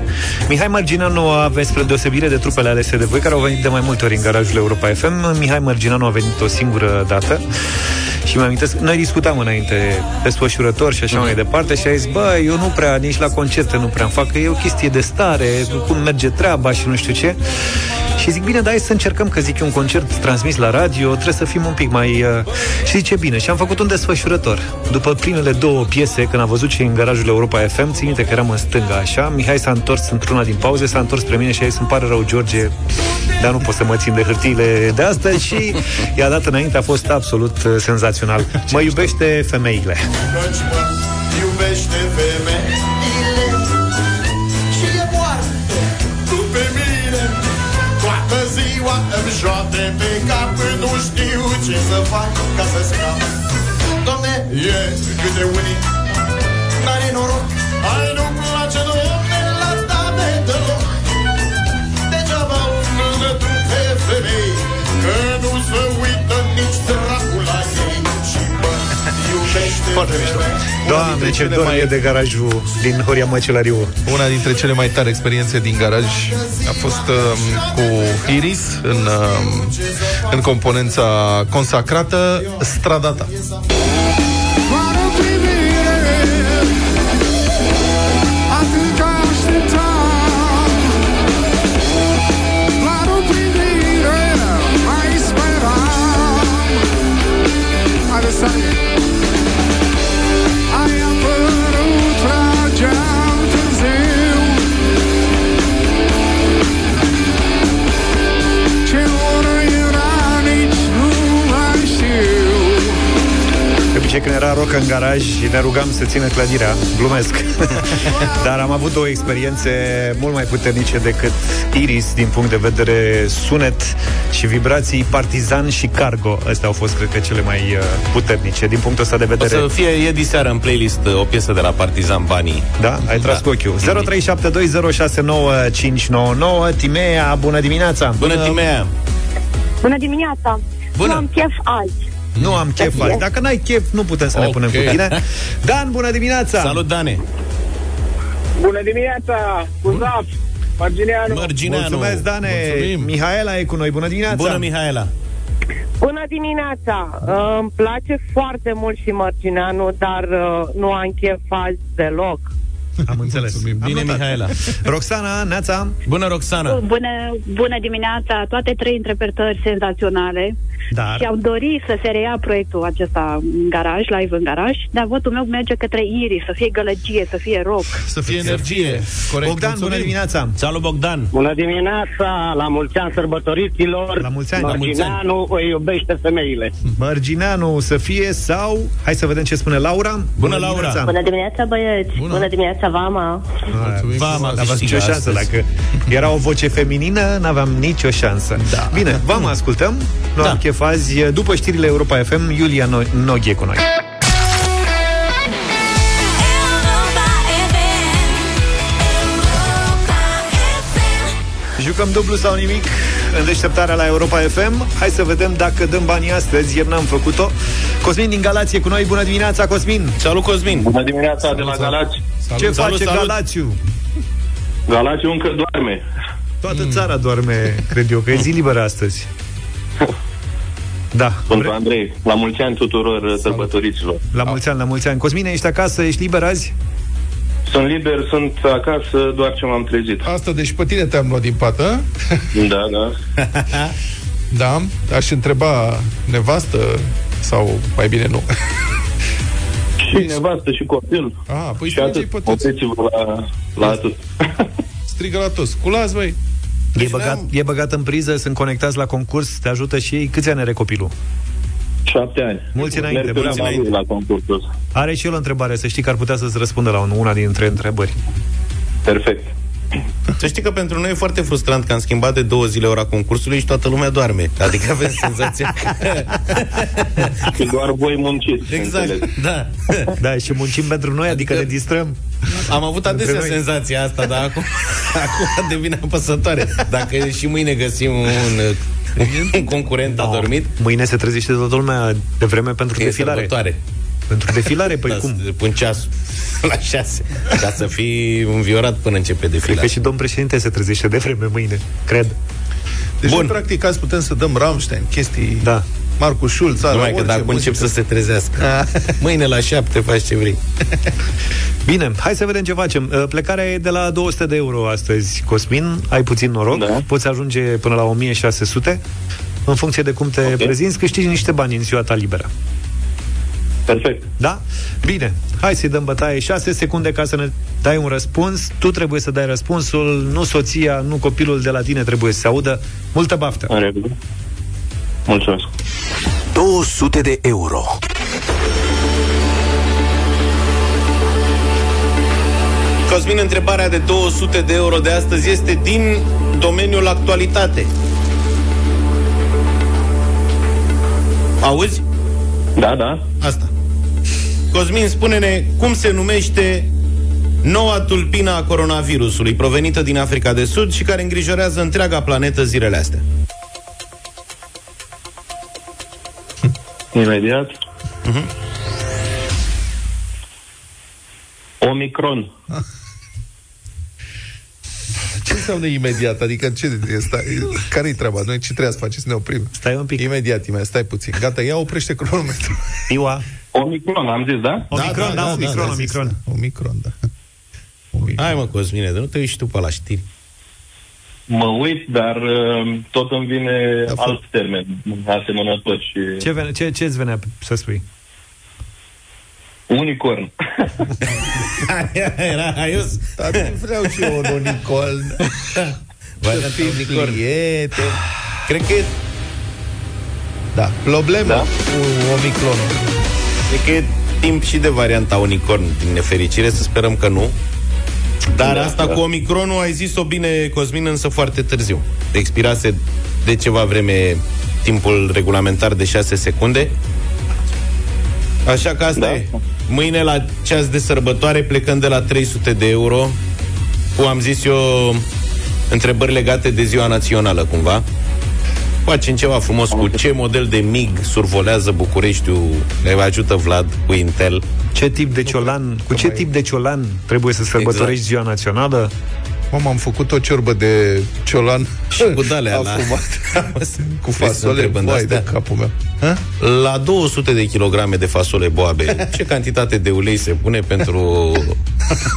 Mihai Marginanu a venit spre deosebire de trupele alese de voi, care au venit de mai multe ori în garajul Europa FM. Mihai Marginanu a venit o singură dată. Și mi amintesc, noi discutam înainte desfășurător și așa uh-huh. mai departe și a zis, bă, eu nu prea, nici la concerte nu prea îmi fac, că e o chestie de stare, cum merge treaba și nu știu ce. Și zic, bine, dar hai să încercăm, că zic, e un concert transmis la radio, trebuie să fim un pic mai... Uh... Și zice, bine, și am făcut un desfășurător. După primele două piese, când a văzut ce în garajul Europa FM, țin minte că eram în stânga așa, Mihai s-a întors într-una din pauze, s-a întors spre mine și a zis, îmi pare rău, George, dar nu pot să mă țin de hârtiile de astăzi și i-a dat înainte, a fost absolut uh, senzațional. [laughs] Mă iubește femeile. Iubește femeile știu ce să fac ca să scap Doamne, e câte unii Foarte mișto Doamne, ce dor mai... e de garajul din Horia Măcelariu. Una dintre cele mai tari experiențe din garaj a fost uh, cu Iris în, uh, în componența consacrată Stradata. Obicei când era rock în garaj ne rugam să țină clădirea, glumesc. [laughs] Dar am avut două experiențe mult mai puternice decât Iris din punct de vedere sunet și vibrații Partizan și Cargo. Astea au fost, cred că, cele mai uh, puternice din punctul ăsta de vedere. O să fie, e diseară în playlist uh, o piesă de la Partizan Banii. Da? Ai tras da. cu ochiul. 0372069599 Timea, bună dimineața! Bună, bună Timea! Bună dimineața! Bună! Nu am chef azi. Nu am chef azi. Dacă n-ai chef, nu putem să okay. ne punem cu tine. Dan, bună dimineața! Salut, Dane! Bună dimineața! Cuzaf! Margineanu! Margineanu! Mulțumesc, Dane! Mulțumim. Mihaela e cu noi. Bună dimineața! Bună, Mihaela! Bună dimineața! Uh, îmi place foarte mult și Margineanu, dar uh, nu am chef azi deloc. Am înțeles. Mulțumim. Bine, Am Mihaela. Roxana, Neața. Bună, Roxana. Bună, bună dimineața. Toate trei interpretări senzaționale. Dar... Și am dorit să se reia proiectul acesta în garaj, live în garaj, dar votul meu merge către Iris, să fie gălăgie, să fie rock. Să fie energie. Corect. Bogdan, Mulțumim. bună dimineața! Salut, Bogdan! Bună dimineața! La mulți ani sărbătoriților! La mulți ani! Mărgineanu îi iubește femeile. Mărgineanu să fie sau... Hai să vedem ce spune Laura. Bună, bună Laura! Dimineața. Bună dimineața, băieți! Bună, bună dimineața, Vama! Mulțumim. Vama, n-aveam nicio șansă. Dacă era o voce feminină, n-aveam nicio șansă. Da. Bine, Vama ascultăm. Nu da. am chef azi. După știrile Europa FM, Iulia no- Noghe cu noi. Jucăm dublu sau nimic în deșteptarea la Europa FM. Hai să vedem dacă dăm banii astăzi. Ieri n-am făcut-o. Cosmin din Galație cu noi. Bună dimineața, Cosmin! Salut, Cosmin! Bună dimineața salut, de la Galați! Salut, Ce salut, face salut. Galațiu? Galațiu încă doarme. Toată țara doarme, cred eu, că e zi liberă astăzi. Da. Sunt Andrei. La mulți ani tuturor Salut. sărbătoriților. La mulți ani, la mulți ani. Cosmine, ești acasă? Ești liber azi? Sunt liber, sunt acasă, doar ce m-am trezit. Asta, deci pe tine te-am luat din pată. Da, da. [laughs] da, aș întreba nevastă sau mai bine nu. Și nevastă și copil. Ah, păi și atât. Opreți-vă la, la atât. Strigă la toți. Culați, băi! E băgat, e băgat în priză, sunt conectați la concurs, te ajută și ei. Câți ani are copilul? Șapte ani. Mulți înainte, mulți înainte. La concursul. Are și el o întrebare, să știi că ar putea să-ți răspundă la una dintre întrebări. Perfect. [clears throat] Să știi că pentru noi e foarte frustrant că am schimbat de două zile ora concursului și toată lumea doarme. Adică avem senzația [laughs] că... doar voi munciți. Exact, da. [laughs] Da, și muncim pentru noi, adică, adică ne distrăm. Am avut adesea senzația asta, dar acum, [laughs] acum devine apăsătoare. Dacă și mâine găsim un un concurent a dormit. Mâine se trezește toată lumea de vreme pentru e defilare. Sărbătoare. Pentru defilare, păi da, cum? Pun ceas la șase, ca să fii înviorat până începe defilarea. Cred că și domn președinte se trezește de vreme mâine, cred. Deci, Bun. practic, azi putem să dăm Rammstein, chestii... Da. Marcu Schulz are Numai că dacă încep să se trezească. Mâine la șapte faci ce vrei. [laughs] Bine, hai să vedem ce facem. Uh, plecarea e de la 200 de euro astăzi, Cosmin. Ai puțin noroc. Da. Poți ajunge până la 1600. În funcție de cum te okay. prezinți, câștigi niște bani în ziua ta liberă. Perfect. Da? Bine. Hai să-i dăm bătaie 6 secunde ca să ne dai un răspuns. Tu trebuie să dai răspunsul, nu soția, nu copilul de la tine trebuie să se audă. Multă baftă! În regulă. Mulțumesc! 200 de euro. Cosmin, întrebarea de 200 de euro de astăzi este din domeniul actualitate. Auzi? Da, da. Asta. Cosmin, spune-ne cum se numește noua tulpină a coronavirusului, provenită din Africa de Sud și care îngrijorează întreaga planetă zilele astea. [laughs] Imediat. Uh-huh. Omicron. Ce înseamnă imediat? Adică ce care-i treaba? Noi ce trebuie să facem? Să ne oprim? Stai un pic. Imediat, imediat, stai puțin. Gata, ia oprește cronometru. Iua. Omicron, am zis, da? Omicron, da, da, da, Omicron, da, Omicron. Omicron, da. Omicron. Hai mă, Cosmine, de nu te uiți tu pe la știri. Mă uit, dar uh, tot îmi vine da, alt termen asemănător. Și... Ce, vene, ce, ce îți venea să spui? Unicorn. [laughs] Era haios. Dar vreau și eu un unicorn. Să fim prieteni. Cred că e... Da, problema da? cu Omicronul. Cred că e timp și de varianta unicorn, din nefericire, să sperăm că nu. Dar da, asta da. cu Omicronul ai zis-o bine, Cosmin, însă foarte târziu. Expirase de ceva vreme timpul regulamentar de 6 secunde. Așa că asta da. e. Mâine la ceas de sărbătoare plecăm de la 300 de euro cu, am zis eu, întrebări legate de ziua națională, cumva. Facem ceva frumos cu ce model de MIG survolează Bucureștiul, ne ajută Vlad cu Intel. Ce tip de ciolan, cu ce tip de ciolan trebuie să sărbătorești exact. ziua națională? Mama, am făcut o ciorbă de ciolan Și cu dalea [laughs] la... [laughs] cu fasole, vai de capul meu. Ha? La 200 de kilograme de fasole boabe, [laughs] ce cantitate de ulei se pune pentru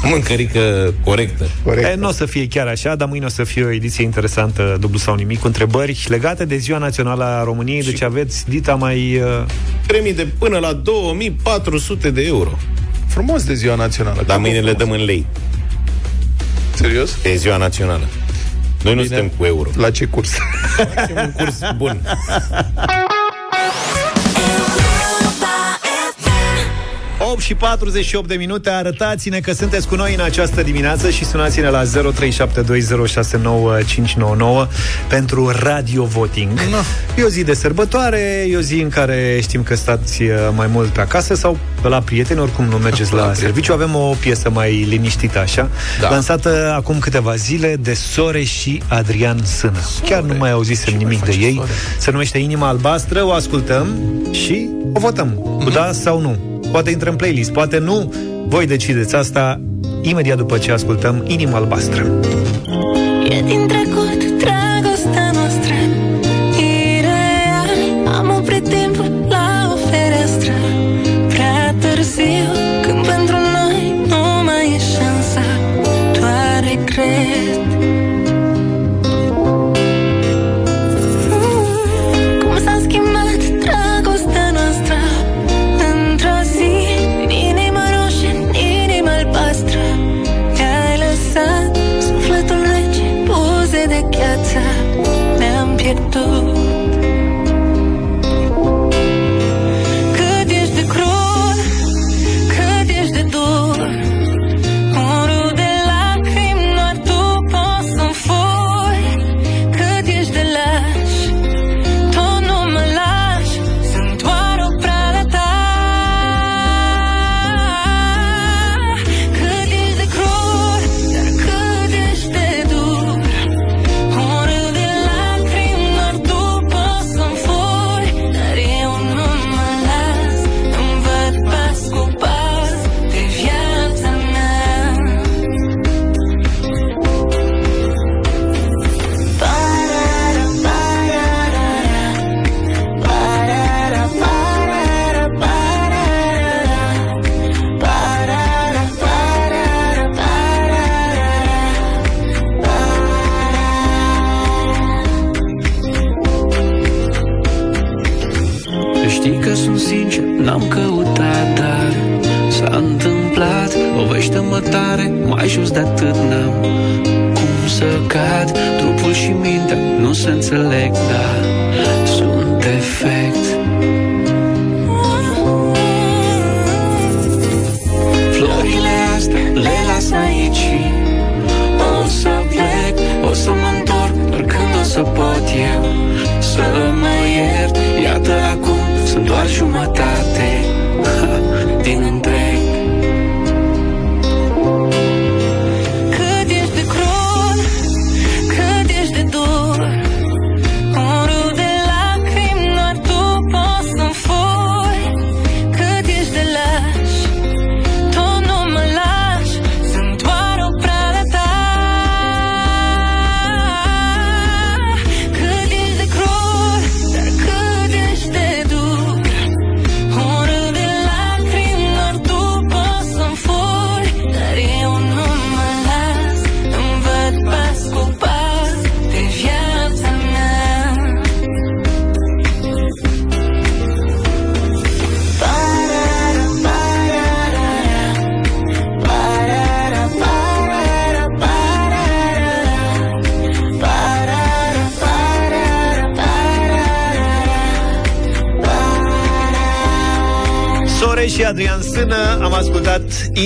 mâncărică corectă? Corect. nu o să fie chiar așa, dar mâine o să fie o ediție interesantă, dublu sau nimic, cu întrebări legate de Ziua Națională a României, și deci aveți dita mai... Uh... Premii de până la 2400 de euro. Frumos de Ziua Națională. Dar mâine le dăm în lei. Serios? E ziua națională. Noi Bine. nu suntem cu euro. La ce curs? Facem un curs bun. [laughs] 8 și 48 de minute, arătați-ne că sunteți cu noi în această dimineață și sunați-ne la 0372069599 pentru radio voting. No. E o zi de sărbătoare, e o zi în care știm că stați uh, mai mult pe acasă sau pe la prieteni, oricum nu mergeți [laughs] la, la serviciu. Avem o piesă mai liniștită așa, da. lansată acum câteva zile de Sore și Adrian Sână. Sore. Chiar nu mai auzisem Ce nimic de ei. Sore? Se numește Inima Albastră, o ascultăm și o votăm, mm-hmm. cu da sau nu. Poate intră în playlist, poate nu. Voi decideți asta imediat după ce ascultăm Inima Albastră. E din trecut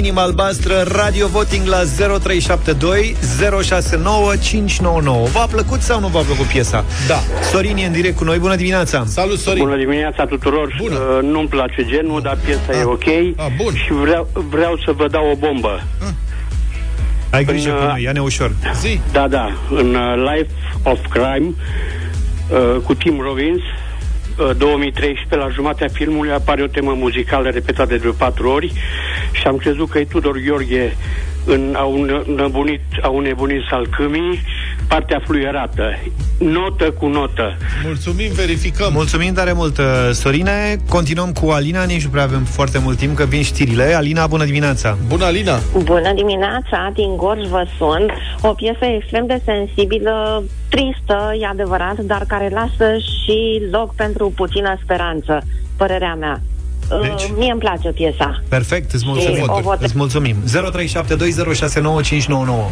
Inima Albastră Radio Voting la 0372 069 599 V-a plăcut sau nu v-a plăcut piesa? Da. Sorin e în direct cu noi, bună dimineața! Salut Sorin! Bună dimineața tuturor! Bună. Uh, Nu-mi place genul, dar piesa Ah. e ok. Ah, bun. Și vreau, vreau să vă dau o bombă. Ai grijă În, cu uh, noi, ia-ne ușor. Zi! Da, da, în uh, Life of Crime uh, Cu Tim Robbins uh, 2013, la jumatea filmului apare o temă muzicală repetată de vreo patru ori și am crezut că e Tudor Gheorghe în a, un, nebunit, a un nebunit salcâmii, partea fluierată, notă cu notă. Mulțumim, verificăm Mulțumim tare mult, uh, Sorine Continuăm cu Alina, nici nu prea avem foarte mult timp Că vin știrile Alina, bună dimineața Bună, Alina Bună dimineața, din Gorj vă sun. O piesă extrem de sensibilă, tristă, e adevărat, dar care lasă și loc pentru puțină speranță, părerea mea. Deci? Uh, Mie îmi place piesa. Perfect, îți Și mulțumim o votez. Îți mulțumim 0372069599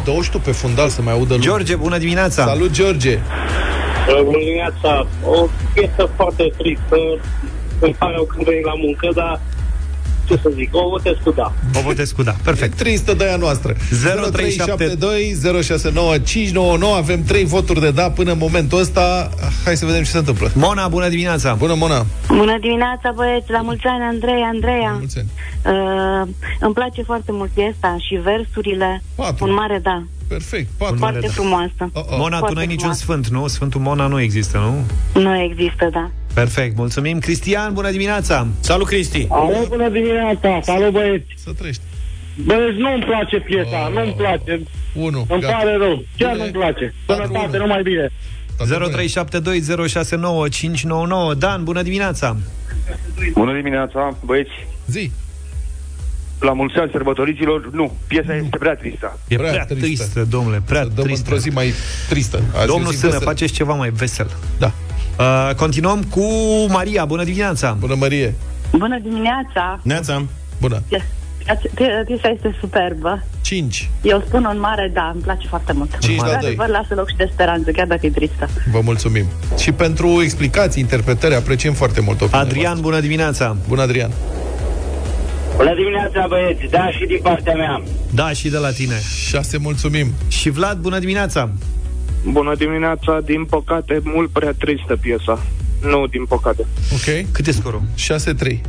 Dă tu pe fundal să mai audă lumea. George, bună dimineața Salut, George Bună dimineața. O piesă foarte tristă. Îmi pare rău când veni la muncă, dar ce să zic, o votez cu da. O votez cu da, perfect Tristă de aia noastră 0372 069 599 Avem trei voturi de da până în momentul ăsta Hai să vedem ce se întâmplă Mona, bună dimineața Bună, Mona Bună dimineața, băieți! La mulți ani, Andrei, Andreea! Mulți ani. Uh, îmi place foarte mult piesa și versurile. Patru. Un mare da. Perfect, patru Foarte da. frumoasă. Oh, oh. Mona, tu Foarte n-ai niciun frumoasă. sfânt, nu? Sfântul Mona nu există, nu? Nu există, da. Perfect, mulțumim Cristian, bună dimineața Salut, Cristi! Alo, bună dimineața. Salut, băieți. Să trăiești Băieți, nu-mi place piesa, Oh. nu-mi place. Unu Îmi gata. pare rău. Chiar Bine. nu-mi place. Patru, Sănătate, unu. numai bine. Toate bune. 0372069599 Dan, bună dimineața Bună dimineața, băieți. Zi La mulți ani sărbătoriților, nu, piesa este prea tristă. E Prea prea, tristă. tristă, domnule, prea Să dăm tristă într-o zi mai tristă Azi Domnul e zi Sână, veselă. faceți ceva mai vesel Da uh, Continuăm cu Maria, bună dimineața Bună, Marie Bună dimineața! Neața! Bună Piesa este superbă. 5 Eu spun un mare da, îmi place foarte mult. Cinci la doi. Într-adevăr, lasă loc și de speranță, chiar dacă e tristă. Vă mulțumim Și pentru explicații, interpretări Apreciem foarte mult opinia Adrian, voastră. bună dimineața Bună, Adrian Bună dimineața, băieți. Da, și din partea mea. Da, și de la tine 6 mulțumim Și Vlad, bună dimineața Bună dimineața. Din păcate, mult prea tristă piesa. Nu, din păcate. Ok Cât e scorul? 6-3 6-3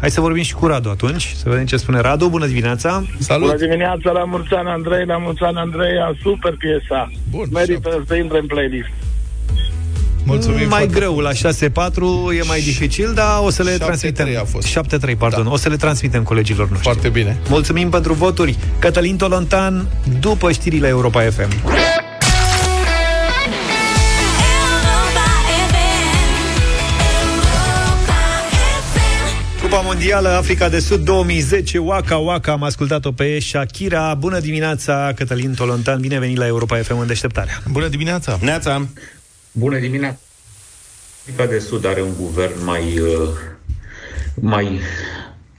Hai să vorbim și cu Radu atunci Să vedem ce spune Radu, bună dimineața Salut dimineața, la mulți ani, Andrei, la mulți ani, Andreea. Super piesa. Bun, Merită să intre în playlist. Mulțumim mai foarte greu, la 6-4 e mai dificil, dar o să le 7-3 transmitem. a fost. 7-3, pardon. Da. O să le transmitem colegilor noștri. Foarte bine Mulțumim pentru voturi. Cătălin Tolontan, după știrile Europa FM. Cupa Mondială Africa de Sud 2010 Waka Waka Am ascultat-o pe Shakira Bună dimineața, Cătălin Tolontan Bine venit la Europa FM în deșteptarea Bună dimineața Neața! Bună dimineața! Africa de Sud are un guvern mai, uh, mai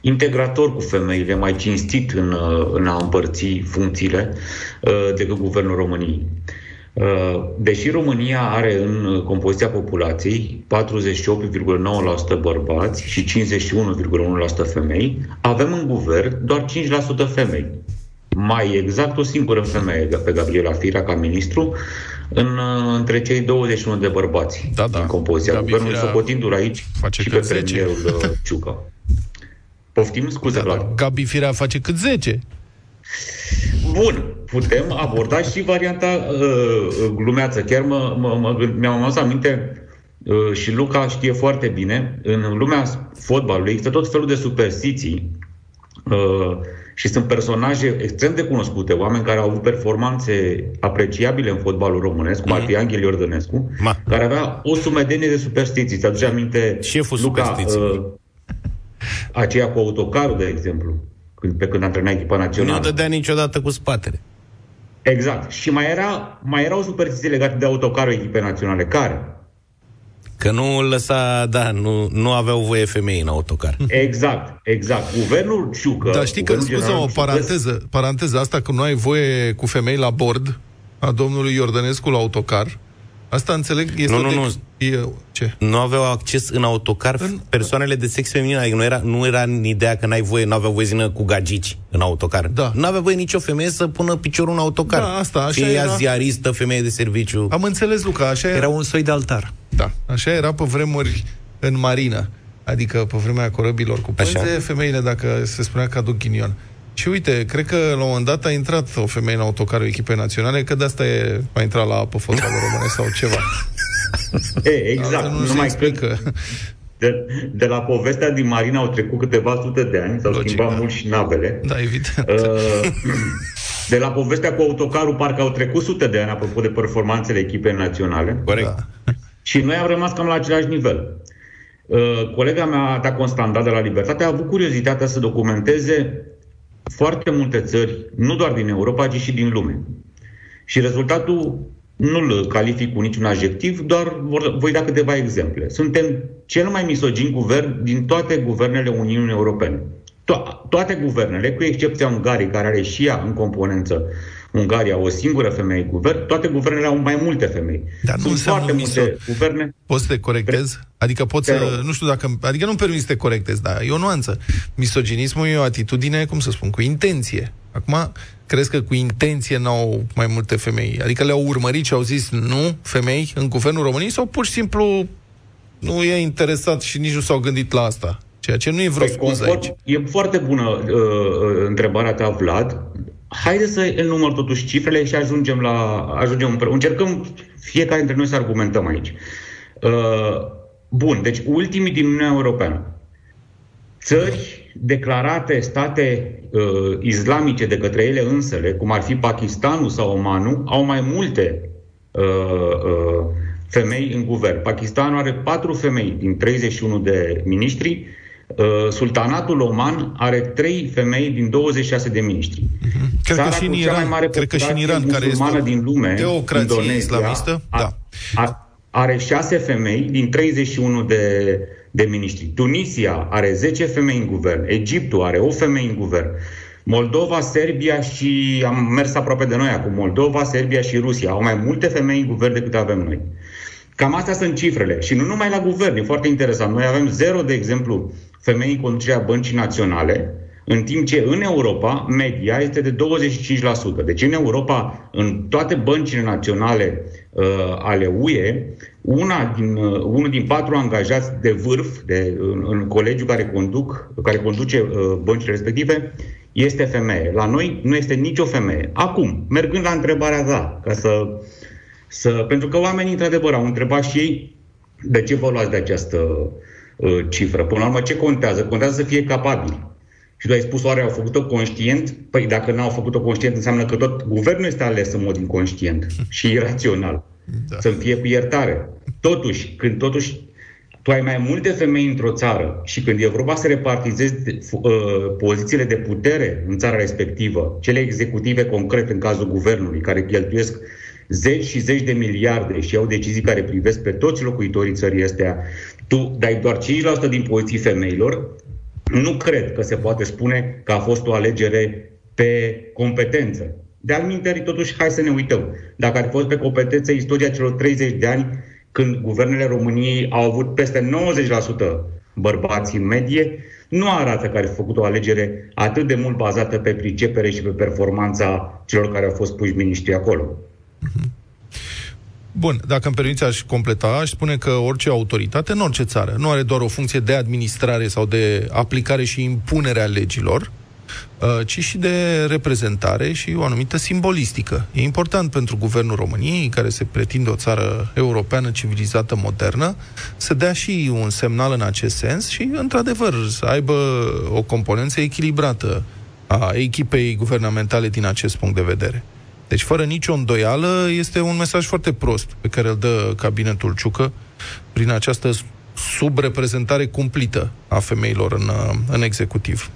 integrator cu femeile, mai cinstit în, uh, în a împărți funcțiile uh, decât guvernul României. Uh, deși România are în compoziția populației 48,9% bărbați și 51,1% femei, avem în guvern doar 5% femei. Mai exact o singură femeie pe Gabriela Firea ca ministru în, uh, între cei 21 de bărbați da, da. în compoziția Gabi guvernului, Firea socotindu-l aici face și cât pe 10. premierul uh, Ciucă. Poftim? Scuze, Da, Vlad. da. Gabi Firea face cât 10. Bun, putem aborda și varianta uh, glumeață. Chiar mă, mă, mă, gând- mi-am adus aminte uh, și Luca știe foarte bine, în lumea fotbalului există tot felul de superstiții uh, și sunt personaje extrem de cunoscute, oameni care au avut performanțe apreciabile în fotbalul românesc, cum ar fi Angel Iordănescu, Ma. care avea o sumedenie de superstiții. Ți-aduce aminte, Șeful Luca, superstițiilor. uh, aceea cu autocarul, de exemplu, când, pe când antrena echipa Nu națională. dădea niciodată cu spatele. Exact. Și mai era, mai era o superstiție legată de autocarul echipei naționale. Care? Că nu îl lăsa, da, nu, nu aveau voie femei în autocar. [laughs] Exact, exact. Guvernul Ciucă... Dar știi că, guvernul scuze o general Ciucă- paranteză, paranteză asta, că nu ai voie cu femei la bord a domnului Iordănescu la autocar, asta înțeleg, este Nu, o nu, de- nu. E, ce? Nu aveau acces în autocar în... persoanele de sex feminin, adică nu era, nu era în ideea că n-ai voie, nu aveau voie să vină cu gagici în autocar. Da. Nu avea voie nicio femeie să pună piciorul în autocar. Da, asta, așa Fie ea era. ziaristă, femeie de serviciu. Am înțeles, Luca, așa era. Era un soi de altar. Da, așa era pe vremuri în marină. Adică pe vremea corăbilor cu pânze, Așa. femeile, dacă se spunea că aduc ghinion. Și uite, cred că la un moment dat a intrat o femeie în autocarul echipei naționale, că de asta e, a intrat la apă fotbalul românesc sau ceva. [laughs] E, exact. Altfel nu se Numai că explică. de, de la povestea din Marina au trecut câteva sute de ani, s-au Logic, schimbat da. mult și navele. Da, evident. Uh, [clears throat] De la povestea cu autocarul, parcă au trecut sute de ani, apropo de performanțele echipei naționale. Corect. Da. [laughs] Și noi am rămas cam la același nivel. Uh, Colega mea, Ta Constanta de la Libertate, a avut curiozitatea să documenteze foarte multe țări, nu doar din Europa, ci și din lume. Și rezultatul nu-l calific cu niciun adjectiv, doar vor- voi da câteva exemple. Suntem cel mai misogin guvern din toate guvernele Uniunii Europene. To- toate guvernele, cu excepția Ungariei, care are și ea în componență Ungaria o singură femeie în guvern, toate guvernele au mai multe femei. Dar nu Sunt înseamnă foarte multe miso- guverne. Poți să te corectez? Adică pot Te să... rog. Nu știu dacă... Adică nu-mi permis să te corectez, dar e o nuanță. Misoginismul e o atitudine, cum să spun, cu intenție. Acum, crezi că cu intenție n-au mai multe femei? Adică le-au urmărit și au zis nu, femei, în guvernul României? Sau pur și simplu nu e interesat și nici nu s-au gândit la asta? Ceea ce nu e vreo Păi, scuză conform- aici. E foarte bună uh, uh, întrebarea ta, Vlad. Haideți să enumăr totuși cifrele și ajungem la... Ajungem împreună. Încercăm fiecare dintre noi să argumentăm aici. Uh, bun, deci ultimii din Uniunea Europeană. Țări declarate state uh, islamice de către ele însele, cum ar fi Pakistanul sau Omanul, au mai multe uh, uh, femei în guvern. Pakistanul are patru femei din 31 de miniștri, uh, Sultanatul Oman are trei femei din 26 de miniștri. Cred că Țara și în cu cea mai Iran, mare cred că și în populație Iran, care este musulmană o din lume, teocrație Indonezia, islamistă, a- da. a- are șase femei din 31 de, de miniștri. Tunisia are 10 femei în guvern. Egiptul are o femeie în guvern. Moldova, Serbia și am mers aproape de noi acum. Moldova, Serbia și Rusia au mai multe femei în guvern decât avem noi. Cam astea sunt cifrele. Și nu numai la guvern, e foarte interesant. Noi avem zero, de exemplu, femei în conducerea băncii naționale, în timp ce în Europa media este de 25%. Deci în Europa, în toate băncile naționale uh, ale UE, una din, uh, unul din patru angajați de vârf de, în, în colegiul care, conduc, care conduce uh, băncile respective este femeie. La noi nu este nicio femeie. Acum, mergând la întrebarea ta, ca să să, pentru că oamenii, într-adevăr, au întrebat și ei de ce vă luați de această uh, cifră. Până la urmă, ce contează? Contează să fie capabili. Și tu ai spus, oare au făcut-o conștient? Păi dacă n-au făcut-o conștient, înseamnă că tot guvernul este ales în mod inconștient [laughs] și irațional. Da. Să-mi fie cu iertare. Totuși, când totuși tu ai mai multe femei într-o țară și când e vorba să repartizezi uh, pozițiile de putere în țara respectivă, cele executive concret în cazul guvernului, care cheltuiesc zeci și zeci de miliarde și iau decizii care privesc pe toți locuitorii țării astea, tu dai doar 5% din poziții femeilor, nu cred că se poate spune că a fost o alegere pe competență. De al totuși, hai să ne uităm. Dacă ar fi fost pe competență istoria celor 30 de ani, când guvernele României au avut peste 90% bărbați în medie, nu arată că ar fi făcut o alegere atât de mult bazată pe pricepere și pe performanța celor care au fost puși miniștri acolo. Bun, dacă îmi permiți, aș completa, aș spune că orice autoritate, în orice țară, nu are doar o funcție de administrare sau de aplicare și impunere a legilor, uh, ci și de reprezentare și o anumită simbolistică. E important pentru guvernul României, care se pretinde o țară europeană, civilizată, modernă, să dea și un semnal în acest sens și, într-adevăr, să aibă o componență echilibrată a echipei guvernamentale din acest punct de vedere. Deci, fără nicio îndoială, este un mesaj foarte prost pe care îl dă cabinetul Ciucă prin această subreprezentare cumplită a femeilor în, în executiv.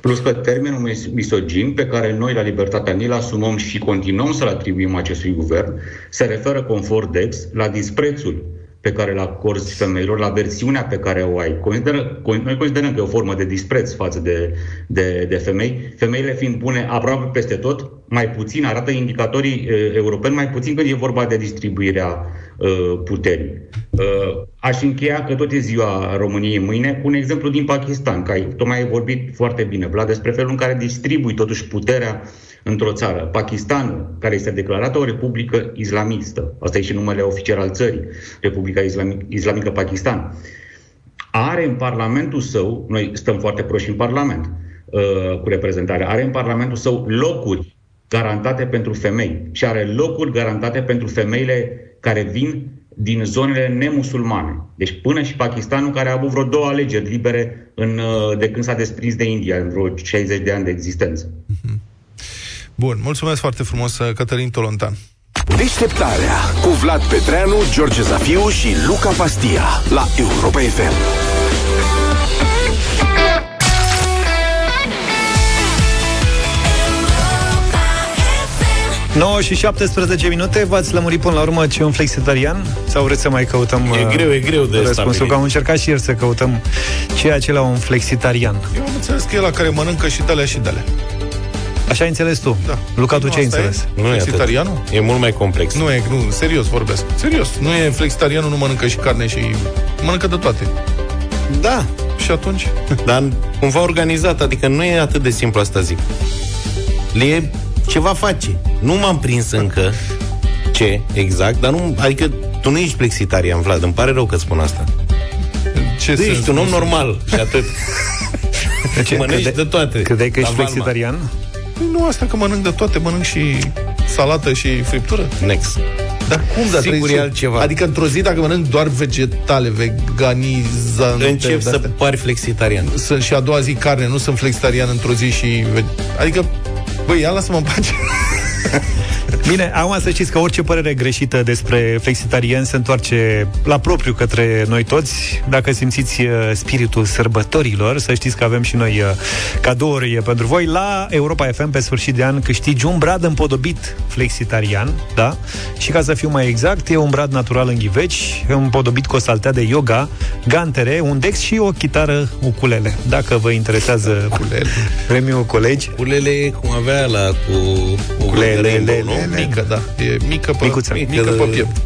Plus că termenul misogin pe care noi la Libertatea ni-l asumăm și continuăm să-l atribuim acestui guvern se referă conform DEX la disprețul pe care îl acorzi femeilor, la versiunea pe care o ai. Consideră, noi considerăm că e o formă de dispreț față de, de, de femei, femeile fiind bune aproape peste tot, mai puțin, arată indicatorii uh, europeni, mai puțin când e vorba de distribuirea uh, puterii. Uh, aș încheia că tot e ziua României mâine cu un exemplu din Pakistan, că ai, tocmai ai vorbit foarte bine, Vlad, despre felul în care distribui totuși puterea într-o țară. Pakistanul, care este declarată o republică islamistă, asta e și numele oficial al țării, Republica Islamic, Islamică Pakistan, are în Parlamentul său, noi stăm foarte proști în Parlament uh, cu reprezentarea, are în Parlamentul său locuri garantate pentru femei și are locuri garantate pentru femeile care vin din zonele nemusulmane. Deci până și Pakistanul, care a avut vreo două alegeri libere în, uh, de când s-a desprins de India, în vreo 60 de ani de existență. Mm-hmm. Bun, mulțumesc foarte frumos, uh, Cătălin Tolontan. Deșteptarea cu Vlad Petreanu, George Zafiu și Luca Pastia la Europa FM. 9 și 17 minute, v-ați lămurit până la urmă ce e un flexitarian? Sau vreți să mai căutăm E uh, greu, e greu de răspunsul, că am încercat și ieri să căutăm ce e la un flexitarian. Eu am înțeles că e la care mănâncă și de și de Așa ai înțeles tu? Da. Luca, tu ce ai înțeles? E? Nu flexitarianul? E mult mai complex. Nu e, nu, serios vorbesc. Serios. Nu e flexitarianul, nu mănâncă și carne și... Mănâncă de toate. Da. Și atunci? [laughs] Dar cumva organizat, adică nu e atât de simplu asta zic. Le e ceva face. Nu m-am prins încă ce exact, dar nu, adică tu nu ești flexitarian, Vlad, îmi pare rău că spun asta. Ce tu ești un om normal și atât. Ce, [laughs] Mănânci de, de toate. Credeai că ești flexitarian? Păi nu asta că mănânc de toate, mănânc și salată și friptură. Next. Dar cum da Sigur e altceva. Adică într-o zi, dacă mănânc doar vegetale, veganizante... Încep să pari flexitarian. Sunt și a doua zi carne, nu sunt flexitarian într-o zi și... Adică, băi, ia lasă-mă în pace. [laughs] Bine, acum să știți că orice părere greșită despre flexitarian se întoarce la propriu către noi toți. Dacă simțiți uh, spiritul sărbătorilor, să știți că avem și noi uh, cadouri pentru voi. La Europa FM, pe sfârșit de an, câștigi un brad împodobit flexitarian, da? Și ca să fiu mai exact, e un brad natural în ghiveci, împodobit cu o saltea de yoga, gantere, un dex și o chitară ukulele. Dacă vă interesează ukulele. premiul colegi. Ukulele, cum avea la cu ukulele, mică, da. E mică pe, Micuță. mică, mică pe piept.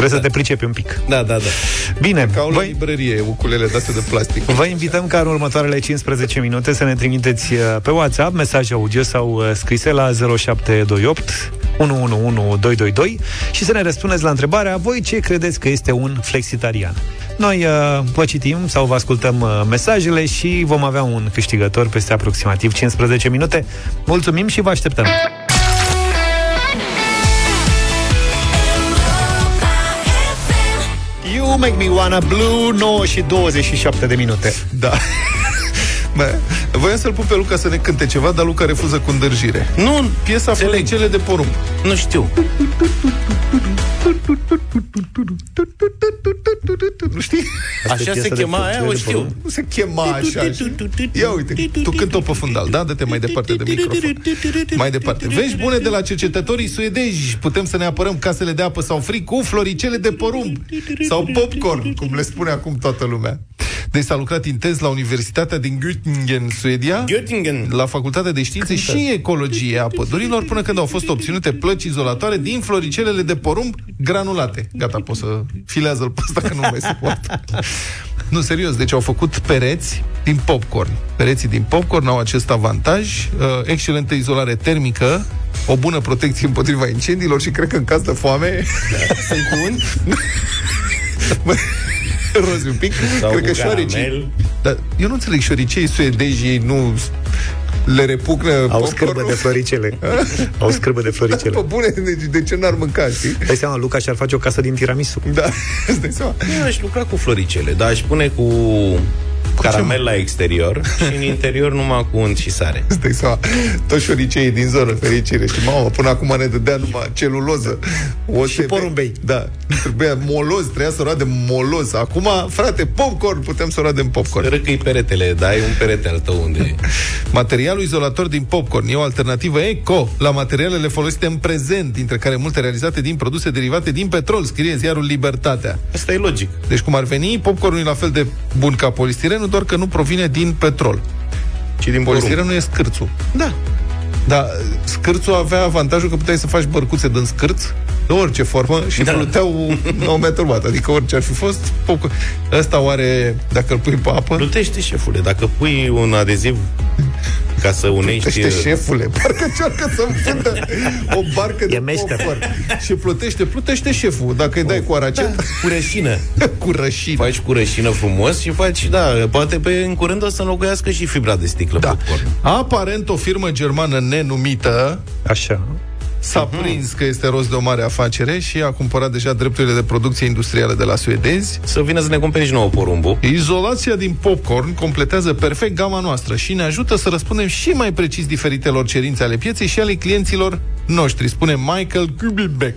Trebuie da. să te pricepi un pic. Da, da, da. Bine. Ca o voi... librărie, uculele de de plastic. Vă invităm ca în următoarele 15 minute să ne trimiteți uh, pe WhatsApp mesaje audio sau uh, scrise la 0728 111222 și să ne răspundeți la întrebarea voi ce credeți că este un flexitarian. Noi uh, vă citim sau vă ascultăm uh, mesajele și vom avea un câștigător peste aproximativ 15 minute. Mulțumim și vă așteptăm! You Make Me Wanna Blue 9 și 27 de minute Da [laughs] Bă, voiam să-l pun pe Luca să ne cânte ceva, dar Luca refuză cu îndârjire. Nu, piesa cele de porumb. Nu știu. [laughs] Nu știi? Așa se chema aia, o știu. Nu se chema așa. Ia uite, tu cântă pe fundal, da? Dă-te mai departe de microfon. Mai departe. Vești bune de la cercetătorii suedezi. Putem să ne apărăm casele de apă sau frig cu floricele de porumb sau popcorn, cum le spune acum toată lumea. Deci s-a lucrat intens la Universitatea din Göttingen, Suedia, Göttingen. la Facultatea de Științe Cântă. și Ecologie a pădurilor, până când au fost obținute plăci izolatoare din floricelele de porumb granulate. Gata, pot să filează-l pe ăsta, că nu mai se poate. Nu, serios, deci au făcut pereți din popcorn. Pereții din popcorn au acest avantaj, uh, excelentă izolare termică, o bună protecție împotriva incendiilor și cred că în caz de foame... Da. Sunt cu [laughs] [laughs] rozi un pic. Sau cred că șoaricii... Dar eu nu înțeleg șoricei suedezi, ei nu le repugnă Au scârbă de floricele. [laughs] Au scârbă de floricele. Pe bune, deci de ce n-ar mânca, știi? Dai seama, Luca și-ar face o casă din tiramisu. Da, [laughs] îți dai seama. Eu aș lucra cu floricele, dar aș pune cu caramel la exterior și în interior numai cu unt și sare. Îți dai seama, toți șoriceii din zonă fericire și mamă, până acum ne dădea numai celuloză. O și porumbei. Da, trebuia moloz, trebuia să roade moloz. Acum, frate, popcorn, putem să roadem popcorn. Râcăi peretele, dai un perete al tău unde Materialul izolator din popcorn e o alternativă eco la materialele folosite în prezent, dintre care multe realizate din produse derivate din petrol, scrie ziarul Libertatea. Asta e logic. Deci cum ar veni, popcornul e la fel de bun ca polistirenul, doar că nu provine din petrol. Ci din Polistirenul e scârțul. Da. Dar scârțul avea avantajul că puteai să faci bărcuțe din scârț de orice formă și da. pluteau 9 metri bat, adică orice ar fi fost. Poc... Ăsta oare, dacă îl pui pe apă... Plutește, șefule, dacă pui un adeziv ca să unești... Plutește, șefule, parcă încearcă să vândă o barcă de popcorn. Și plutește, plutește șeful, dacă îi dai cu aracet. Da, cu rășină. [laughs] cu rășină. Faci cu rășină frumos și faci, da, poate pe în curând o să înlocuiască și fibra de sticlă da. popcorn. Aparent o firmă germană nenumită Așa S-a uh-huh. prins că este rost de o mare afacere și a cumpărat deja drepturile de producție industrială de la suedezi. Să vină să ne cumperi și nouă porumbu. Izolația din popcorn completează perfect gama noastră și ne ajută să răspundem și mai precis diferitelor cerințe ale pieței și ale clienților noștri, spune Michael Kubelbeck,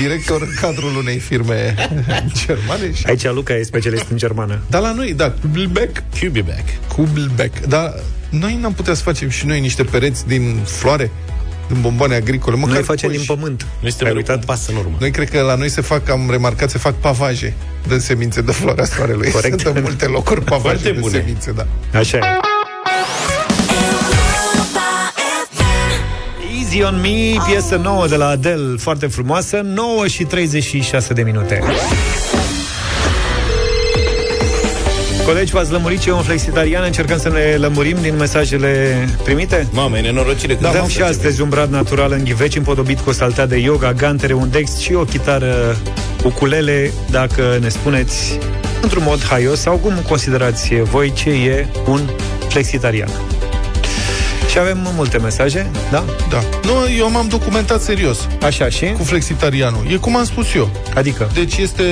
director cadrul unei firme [laughs] germane. Și... Aici Luca e specialist în germană. Da, la noi, da, Kubelbeck. Kubelbeck. Kubelbeck. Dar noi n-am putea să facem și noi niște pereți din floare? Din bomboane agricole. Măcar noi facem din pământ. Noi suntem uitat pas în urmă. Noi cred că la noi se fac, am remarcat, se fac pavaje de semințe de floarea soarelui. Corect. Sunt în multe locuri pavaje de bune. semințe, da. Așa e. Easy on Me, piesă nouă de la Adele, foarte frumoasă, 9 și 36 de minute. Colegi, v-ați lămurit ce e un flexitarian? Încercăm să ne lămurim din mesajele primite? Mamă, e nenorocire. Da, Avem și astăzi un brad natural în ghiveci, împodobit cu o saltea de yoga, gantere, un dex și o chitară ukulele, dacă ne spuneți într-un mod haios sau cum considerați voi ce e un flexitarian. Și avem multe mesaje, da? Da. Nu, eu m-am documentat serios. Așa și? Cu flexitarianul. E cum am spus eu. Adică? Deci este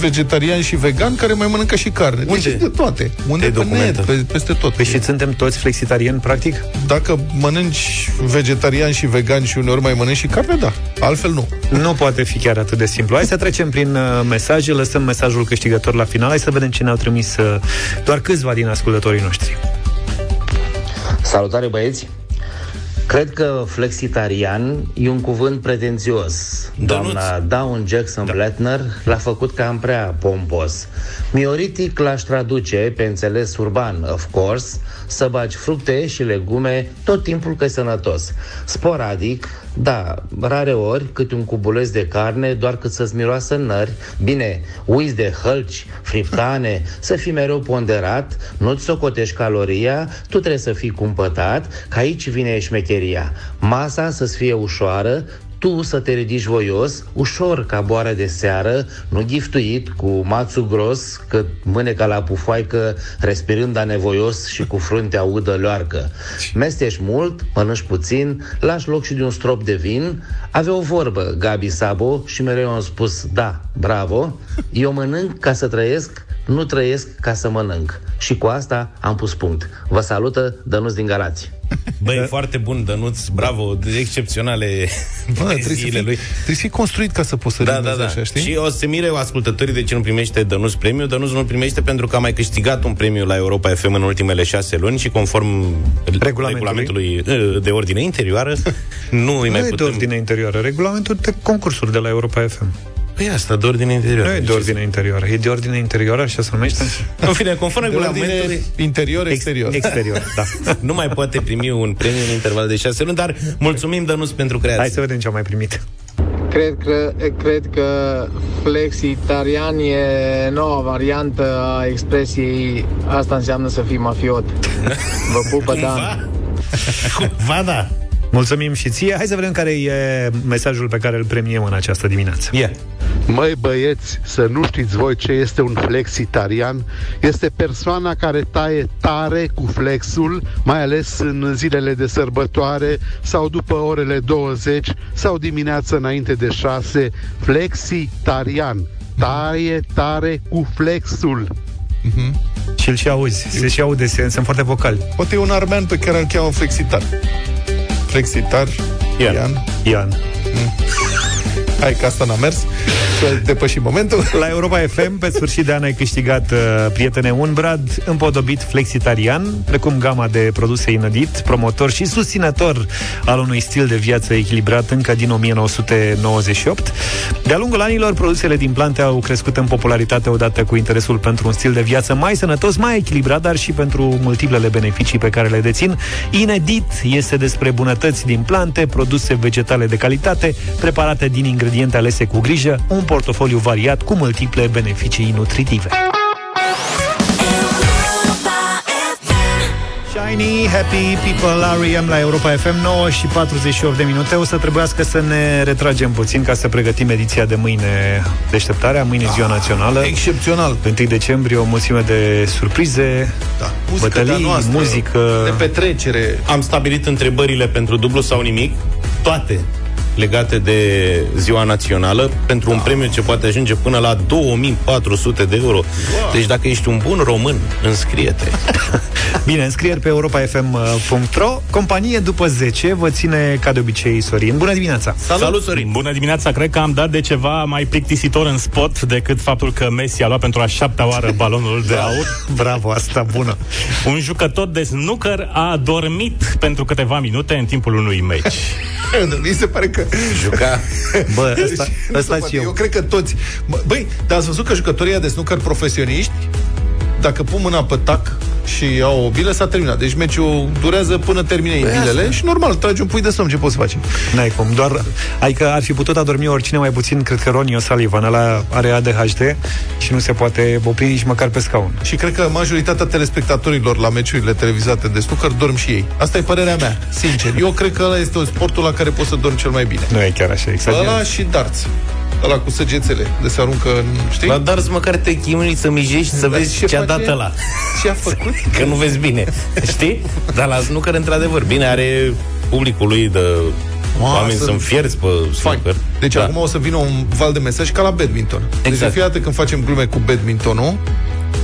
vegetarian și vegan care mai mănâncă și carne. Unde? Deci de toate. Unde pe net, pe, peste tot. Păi și suntem toți flexitariani, practic? Dacă mănânci vegetarian și vegan și uneori mai mănânci și carne, da. Altfel nu. Nu poate fi chiar atât de simplu. Hai să trecem prin uh, mesaje, lăsăm mesajul câștigător la final. Hai să vedem ce ne-au trimis uh, doar câțiva din ascultătorii noștri. Salutare băieți! Cred că flexitarian e un cuvânt pretențios. Doamna Dawn Jackson da. Blatner l-a făcut cam prea pompos. Mioritic l-aș traduce, pe înțeles urban, of course, să bagi fructe și legume tot timpul că e sănătos. Sporadic, da, rare ori, câte un cubuleț de carne, doar cât să-ți miroasă nări. Bine, uiți de hălci, friptane, să fii mereu ponderat, nu-ți socotești caloria, tu trebuie să fii cumpătat, că aici vine șmecheria. Masa să-ți fie ușoară, tu să te ridici voios, ușor ca boară de seară, nu giftuit cu mațul gros, că mâneca la pufoaică, respirând anevoios și cu fruntea udă leoarcă. Mestești mult, mănânci puțin, lași loc și de un strop de vin. Avea o vorbă, Gabi Sabo, și mereu am spus, da, bravo, eu mănânc ca să trăiesc, nu trăiesc ca să mănânc. Și cu asta am pus punct. Vă salută Dănuț din Galați. Băi, da. foarte bun, Dănuț, bravo, de excepționale [laughs] Bă, trebuie, să fii, lui. trebuie să fii construit ca să poți să da, da, da. așa, știi? Și o să se mire ascultătorii de ce nu primește Dănuț premiu. Dănuț nu primește pentru că a mai câștigat un premiu la Europa FM în ultimele șase luni și conform regulamentului, regulamentului de ordine interioară, [laughs] nu îi mai nu putem... de ordine interioară, regulamentul de concursuri de la Europa FM. Păi asta, de ordine interioară. Nu e de ordine interioară, e de ordine interioară, așa se numește? În fine, conform regulamentului... Interior, exterior. Ex- exterior, da. [laughs] nu mai poate primi un premiu în interval de șase luni, dar mulțumim, Dănuț, pentru creație. Hai să vedem ce am mai primit. Cred că, cred că flexitarian e noua variantă a expresiei asta înseamnă să fii mafiot. [laughs] Vă pupă, Dan. Va da. Mulțumim și ție. Hai să vedem care e mesajul pe care îl premiem în această dimineață. Yeah. Măi băieți, să nu știți voi ce este un flexitarian. Este persoana care taie tare cu flexul, mai ales în zilele de sărbătoare sau după orele 20 sau dimineața înainte de 6. Flexitarian. Taie tare cu flexul. Mm-hmm. Și îl și auzi, se și aude, se, sunt foarte vocali. Poate e un armean pe care îl cheamă flexitar. Flexitar, Ian. Ian. Ian. Mm. Hai că asta n-a mers Să depășim momentul. La Europa FM, pe sfârșit de an ai câștigat uh, Prietene un brad împodobit flexitarian Precum gama de produse inădit Promotor și susținător Al unui stil de viață echilibrat Încă din 1998 De-a lungul anilor, produsele din plante Au crescut în popularitate odată cu interesul Pentru un stil de viață mai sănătos Mai echilibrat, dar și pentru multiplele beneficii Pe care le dețin. Inedit este despre bunătăți din plante Produse vegetale de calitate Preparate din ingrediente alese cu grijă, un portofoliu variat cu multiple beneficii nutritive. Shiny, Happy People, R.E.M. la Europa FM 9 și 48 de minute O să trebuiască să ne retragem puțin Ca să pregătim ediția de mâine Deșteptarea, mâine ziua națională Excepțional 1 decembrie, o mulțime de surprize da. Muzică Bătălii, noastră, muzică De petrecere Am stabilit întrebările pentru dublu sau nimic Toate legate de ziua națională pentru un premiu ce poate ajunge până la 2400 de euro. Deci dacă ești un bun român, înscrie-te. [laughs] Bine, înscrieri pe europafm.ro Companie după 10 vă ține ca de obicei Sorin. Bună dimineața! Salut, Salut Sorin! Bună dimineața! Cred că am dat de ceva mai plictisitor în spot decât faptul că Messi a luat pentru a șaptea oară [laughs] balonul de aur. Bravo, asta bună! Un jucător de snooker a dormit pentru câteva minute în timpul unui meci. [laughs] Mi se pare că Juca. Bă, ăsta, ăsta și eu. Eu cred că toți... Băi, dar ați văzut că jucătorii de snooker profesioniști, dacă pun mâna pe tac și au o bilă, s-a terminat. Deci meciul durează până termine bilele și normal, tragi un pui de somn, ce poți face? N-ai cum, doar... Adică ar fi putut adormi oricine mai puțin, cred că Ronnie O'Sullivan, ăla are ADHD și nu se poate opri nici măcar pe scaun. Și cred că majoritatea telespectatorilor la meciurile televizate de snooker dorm și ei. Asta e părerea mea, sincer. Eu cred că ăla este sportul la care poți să dormi cel mai bine. Nu e chiar așa, exact. Ăla și darts ăla cu săgețele, de se aruncă în, știi? La darts măcar te chimui să mijești să Dar vezi ce ce a face? dat ăla. Ce a făcut? [laughs] Că nu vezi bine, știi? Dar la snooker, într-adevăr, bine, are publicul lui de oameni sunt sunt fierți pe snooker. Deci Da. acum o să vină un val de mesaj ca la badminton. Deci Exact. de fiecare dată când facem glume cu badmintonul,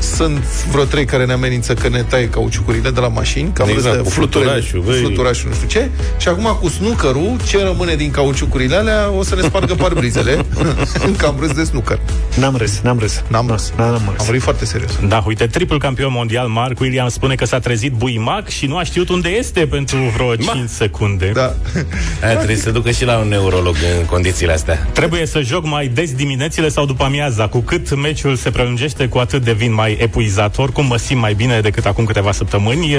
sunt vreo trei care ne amenință că ne taie cauciucurile de la mașini, că am Exact, râs de cu fluturele- fluturașul, cu băi. fluturașul, nu știu ce. Și acum cu snookerul, ce rămâne din cauciucurile alea, o să ne spargă parbrizele. [laughs] [laughs] Încă am râs de snooker. N-am râs, n-am râs. N-am râs. N-am râs. Am vorbit foarte serios. Da, uite, triplul campion mondial Mark Williams spune că s-a trezit buimac și nu a știut unde este pentru vreo 5 secunde. Da. Aia trebuie să ducă și la un neurolog în condițiile astea. Trebuie să joc mai des diminețile sau după amiaza. Cu cât meciul se prelungește, cu atât devin mai epuizator. Cum mă simt mai bine decât acum câteva săptămâni. E,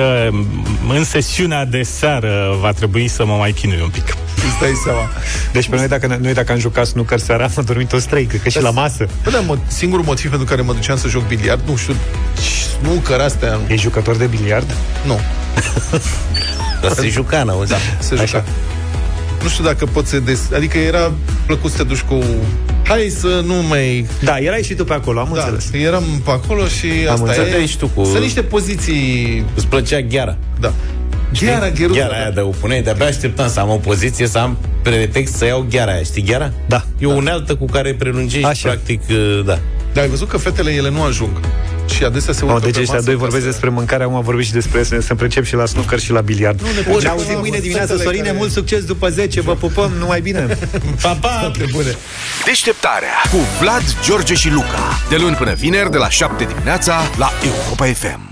În sesiunea de seară va trebui să mă mai chinui un pic. Îți dai seama. Deci pe noi dacă, noi dacă am jucat snooker seara, am dormit toți trei, cred că și la masă. Bă, da, mo- singurul motiv pentru care mă duceam să joc biliard, nu știu, snooker astea, E jucător de biliard? nu. [laughs] Dar se juca, n-auzi? Da, se juca. Nu știu dacă poți să des... Adică era plăcut să te duci cu... Hai să nu mai... Da, erai și tu pe acolo, am Da, înțeles. eram pe acolo și Am asta înțeles. e... Stăteai și tu cu- Sunt niște poziții... Îți plăcea gheara. Da. Gheara, gheruța. Gheara aia de o puneai, de-abia așteptam să am o poziție, să am pretext să iau gheara aia. Știi gheara? Da. E o unealtă cu care prelungești, Așa. practic, uh, da. Dar ai văzut că fetele ele nu ajung. Și adesea se urcă Oh, deci pe ăștia masă doi ca vorbesc să- despre mâncare, acum vorbesc și despre să să precep și la snooker și la biliard. ne Ne, putem. ne auzim mâine dimineața, Fetele Sorine, care- mult succes după 10, vă pupăm, numai bine! [laughs] Pa, pa! Pe bune. Deșteptarea cu Vlad, George și Luca. De luni până vineri, de la 7 dimineața, la Europa FM.